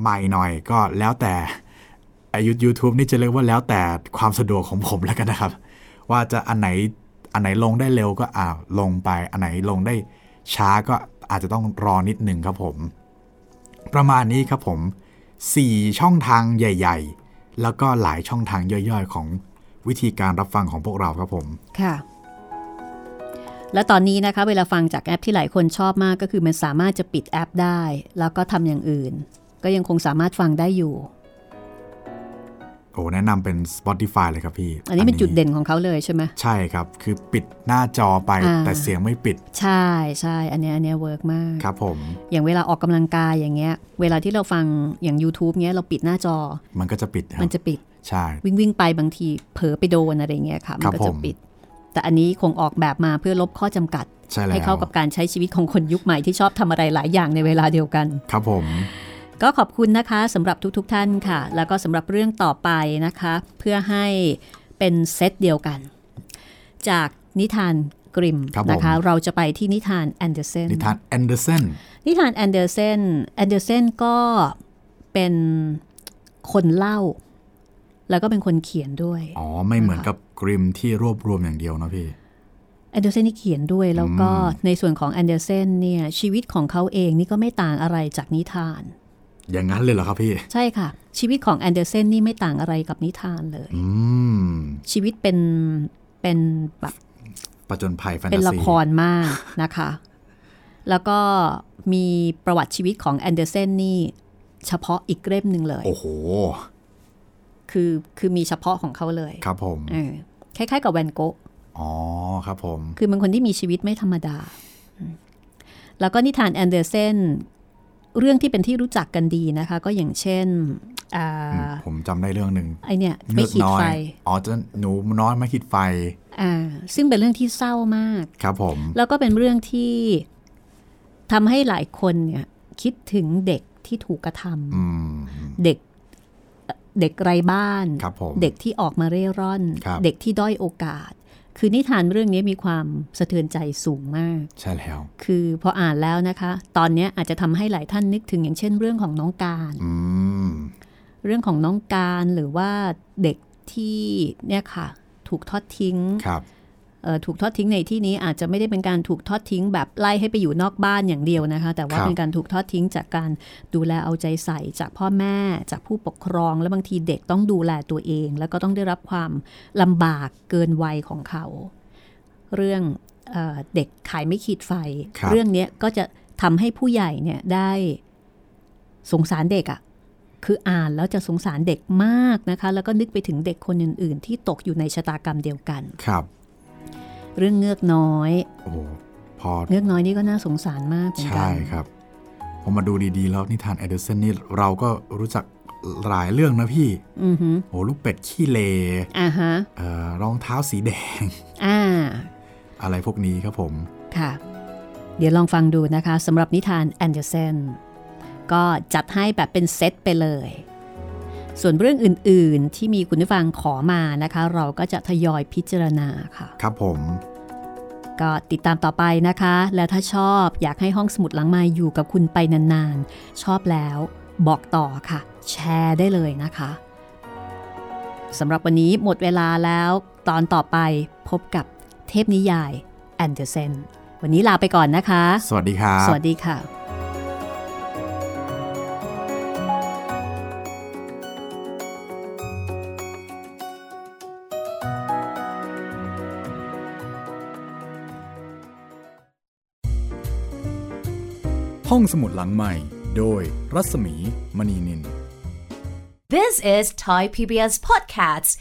[SPEAKER 2] ใหม่หน่อยก็แล้วแต่อายุ YouTube นี่จะเรียกว่าแล้วแต่ความสะดวกของผมแล้วกันนะครับ ว่าจะอันไหน อันไหนลงได้เร็วก็อ่าลงไป อันไหนลงได้ช้าก็อาจจะต้องรอนิดหนึ่งครับผม ประมาณนี้ครับผม 4 ช่องทางใหญ่ ๆ แล้วก็หลายช่องทางย่อยๆ ของวิธีการรับฟังของพวกเราครับผม
[SPEAKER 3] ค่ะและตอนนี้นะคะเวลาฟังจากแอปที่หลายคนชอบมากก็คือมันสามารถจะปิดแอปได้ แล้วก็ทำอย่างอื่น ก็ยังคงสามารถฟังได้อยู่
[SPEAKER 2] อ๋อแนะนำเป็น Spotify เลยครับพี่
[SPEAKER 3] อันนี้เป็นจุดเด่นของเขาเลยใช่ไหม
[SPEAKER 2] ใช่ครับ คือปิดหน้าจอไป
[SPEAKER 3] อ่า
[SPEAKER 2] แต่เสียงไม่ปิด
[SPEAKER 3] ใช่ใช่อันเนี้ยอันเนี้ย work มาก
[SPEAKER 2] ครับผม
[SPEAKER 3] อย่างเวลาออกกำลังกายอย่างเงี้ย เวลาที่เราฟังอย่าง YouTube เงี้ยเราปิดหน้าจอ
[SPEAKER 2] มันก็จะปิดครับ
[SPEAKER 3] มันจะปิด
[SPEAKER 2] ใช่
[SPEAKER 3] วิ่งวิ่งไปบางทีเผลอไปโดนอะไรเงี้ยค่ะมันก็จะปิดครับผม แต่อันนี้คงออกแบบมาเพื่อลบข้อจำกัด
[SPEAKER 2] ใช่แล้ว
[SPEAKER 3] ให้เข้ากับการใช้ชีวิตของคนยุคใหม่ที่ชอบทำอะไรหลายอย่างในเวลาเดียวกัน
[SPEAKER 2] ครับผม
[SPEAKER 3] ก็ขอบคุณนะคะสำหรับทุกๆ ท่านค่ะ แล้วก็สำหรับเรื่องต่อไปนะคะ เพื่อให้เป็นเซตเดียวกัน จากนิทานกริม
[SPEAKER 2] ครับผม
[SPEAKER 3] นะคะเราจะไปที่นิทานแอนเดอร์เซน
[SPEAKER 2] นิทานแอนเดอร์สัน
[SPEAKER 3] นิทานแอนเดอร์เซนแอนเดอร์เซนก็เป็นคนเล่า แล้วก็เป็นคนเขียนด้วย
[SPEAKER 2] อ๋อ ไม่เหมือนกับกริมที่รวบรวมอย่างเดียวนะพี่
[SPEAKER 3] แอนเดอร์เซนนี่เขียนด้วยแล้วก็ในส่วนของแอนเดอร์เซนเนี่ยชีวิตของเขาเองนี่ก็ไม่ต่างอะไรจากนิทาน
[SPEAKER 2] อย่างนั้นเลยเหรอครับพี่
[SPEAKER 3] ใช่ค่ะ ชีวิตของแอนเดอร์เซนนี่ไม่ต่างอะไรกับนิทานเลย
[SPEAKER 2] อืม
[SPEAKER 3] ชีวิตเป็นเป็นแบบ
[SPEAKER 2] ประจนภัยแฟน
[SPEAKER 3] เป็น
[SPEAKER 2] ตา
[SPEAKER 3] ละ
[SPEAKER 2] ซี
[SPEAKER 3] ครมากนะคะ แล้วก็มีประวัติชีวิตของแอนเดอร์เซนนี่เฉพาะอีกเล่มหนึ่งเลย
[SPEAKER 2] โอ้โห
[SPEAKER 3] คือคือมีเฉพาะของเขาเลย
[SPEAKER 2] ครับผม
[SPEAKER 3] เออคล้ายๆกับแวนโกะ
[SPEAKER 2] อ๋อ ครับผม
[SPEAKER 3] คือเป็นคนที่มีชีวิตไม่ธรรมดาอืมแล้วก็นิทานแอนเดอร์เซน เรื่องที่เป็นที่รู้จักกันดีนะคะ ก็อย่างเช่นอ่า
[SPEAKER 2] อืมผมจำได้เรื่องหนึ่ง
[SPEAKER 3] ไอเนี่ย
[SPEAKER 2] เงื
[SPEAKER 3] ไม่
[SPEAKER 2] อก
[SPEAKER 3] ขีด
[SPEAKER 2] น้อ
[SPEAKER 3] ไฟ
[SPEAKER 2] ยอ๋อจะหนูน้อยไม่ขีดไฟ
[SPEAKER 3] อ่าซึ่งเป็นเรื่องที่เศร้ามาก
[SPEAKER 2] ครับผม
[SPEAKER 3] แล้วก็เป็นเรื่องที่ทำให้หลายคนเนี่ยคิดถึงเด็กที่ถูกกระท
[SPEAKER 2] อืมำ
[SPEAKER 3] เด็กเอ่อเด็กไร้บ้าน
[SPEAKER 2] ครับผม
[SPEAKER 3] เด็กที่ออกมาเร่ร่อน
[SPEAKER 2] ครับ
[SPEAKER 3] เด็กที่ด้อยโอกาส คือนิทานเรื่องนี้มีความสะเทือนใจสูงมาก
[SPEAKER 2] ใช่แล้ว
[SPEAKER 3] คือพออ่านแล้วนะคะ ตอนเนี้ยอาจจะทำให้หลายท่านนึกถึงอย่างเช่นเรื่องของน้องการ
[SPEAKER 2] อืม
[SPEAKER 3] เรื่องของน้องการหรือว่าเด็กที่เนี่ยค่ะ ถูกทอดทิ้ง
[SPEAKER 2] ครับ
[SPEAKER 3] เอ่อ ถูกทอดทิ้งในที่นี้อาจจะไม่ได้เป็นการถูกทอดทิ้งแบบไล่ให้ไปอยู่นอกบ้านอย่างเดียวนะคะ แต่ว่า
[SPEAKER 2] ครับ
[SPEAKER 3] เป็นการถูกทอดทิ้งจากการดูแลเอาใจใส่จากพ่อแม่จากผู้ปกครอง และบางทีเด็กต้องดูแลตัวเอง แล้วก็ต้องได้รับความลำบากเกินวัยของเขา เรื่องเออเด็กขายไม่ขีดไฟ
[SPEAKER 2] ครับ
[SPEAKER 3] เรื่องเนี้ยก็จะทำให้ผู้ใหญ่เนี่ยได้สงสารเด็กอะ่ะคืออ่านแล้วจะสงสารเด็กมากนะคะ แล้วก็นึกไปถึงเด็กคนอื่น ๆ ที่ตกอยู่ในชะตากรรมเดียวกัน
[SPEAKER 2] ครับ
[SPEAKER 3] เรื่องเงือกน้อย
[SPEAKER 2] โอ้โหพอ
[SPEAKER 3] เงือกน้อยนี่ก็น่าสงสารมากเหมือนกัน
[SPEAKER 2] ใช่ครับพอมาดูดีๆ แล้วนิทานแอนเดอร์สันนี่เราก็รู้จักหลายเรื่องนะพี่
[SPEAKER 3] อือฮึ
[SPEAKER 2] โอ้ลูกเป็ดขี้เหร่
[SPEAKER 3] อ่าฮะ
[SPEAKER 2] เอ่อรองเท้าสีแดง
[SPEAKER 3] อ่า
[SPEAKER 2] อะไรพวกนี้ครับผม
[SPEAKER 3] ค่ะ เดี๋ยวลองฟังดูนะคะสำหรับนิทานแอนเดอร์เซนก็จัดให้แบบเป็นเซตไปเลย ส่วนเรื่องอื่นๆ ที่มีคุณผู้ฟังขอมานะคะ เราก็จะทยอยพิจารณาค่ะ
[SPEAKER 2] ครับผม
[SPEAKER 3] ก็ติดตามต่อไปนะคะ และถ้าชอบอยากให้ห้องสมุดหลังไม้อยู่กับคุณไปนานๆ ชอบแล้วบอกต่อค่ะ แชร์ได้เลยนะคะสำหรับวันนี้หมดเวลาแล้วตอนต่อไปพบกับเทพนิยายแอนเดอร์เซนวันนี้ลาไปก่อนนะคะ
[SPEAKER 2] สวัสดีครับ
[SPEAKER 3] สวัสดีค่ะ
[SPEAKER 4] ห้องสมุดหลังใหม่ โดยรัศมีมณีนิน
[SPEAKER 1] This is Thai PBS Podcasts.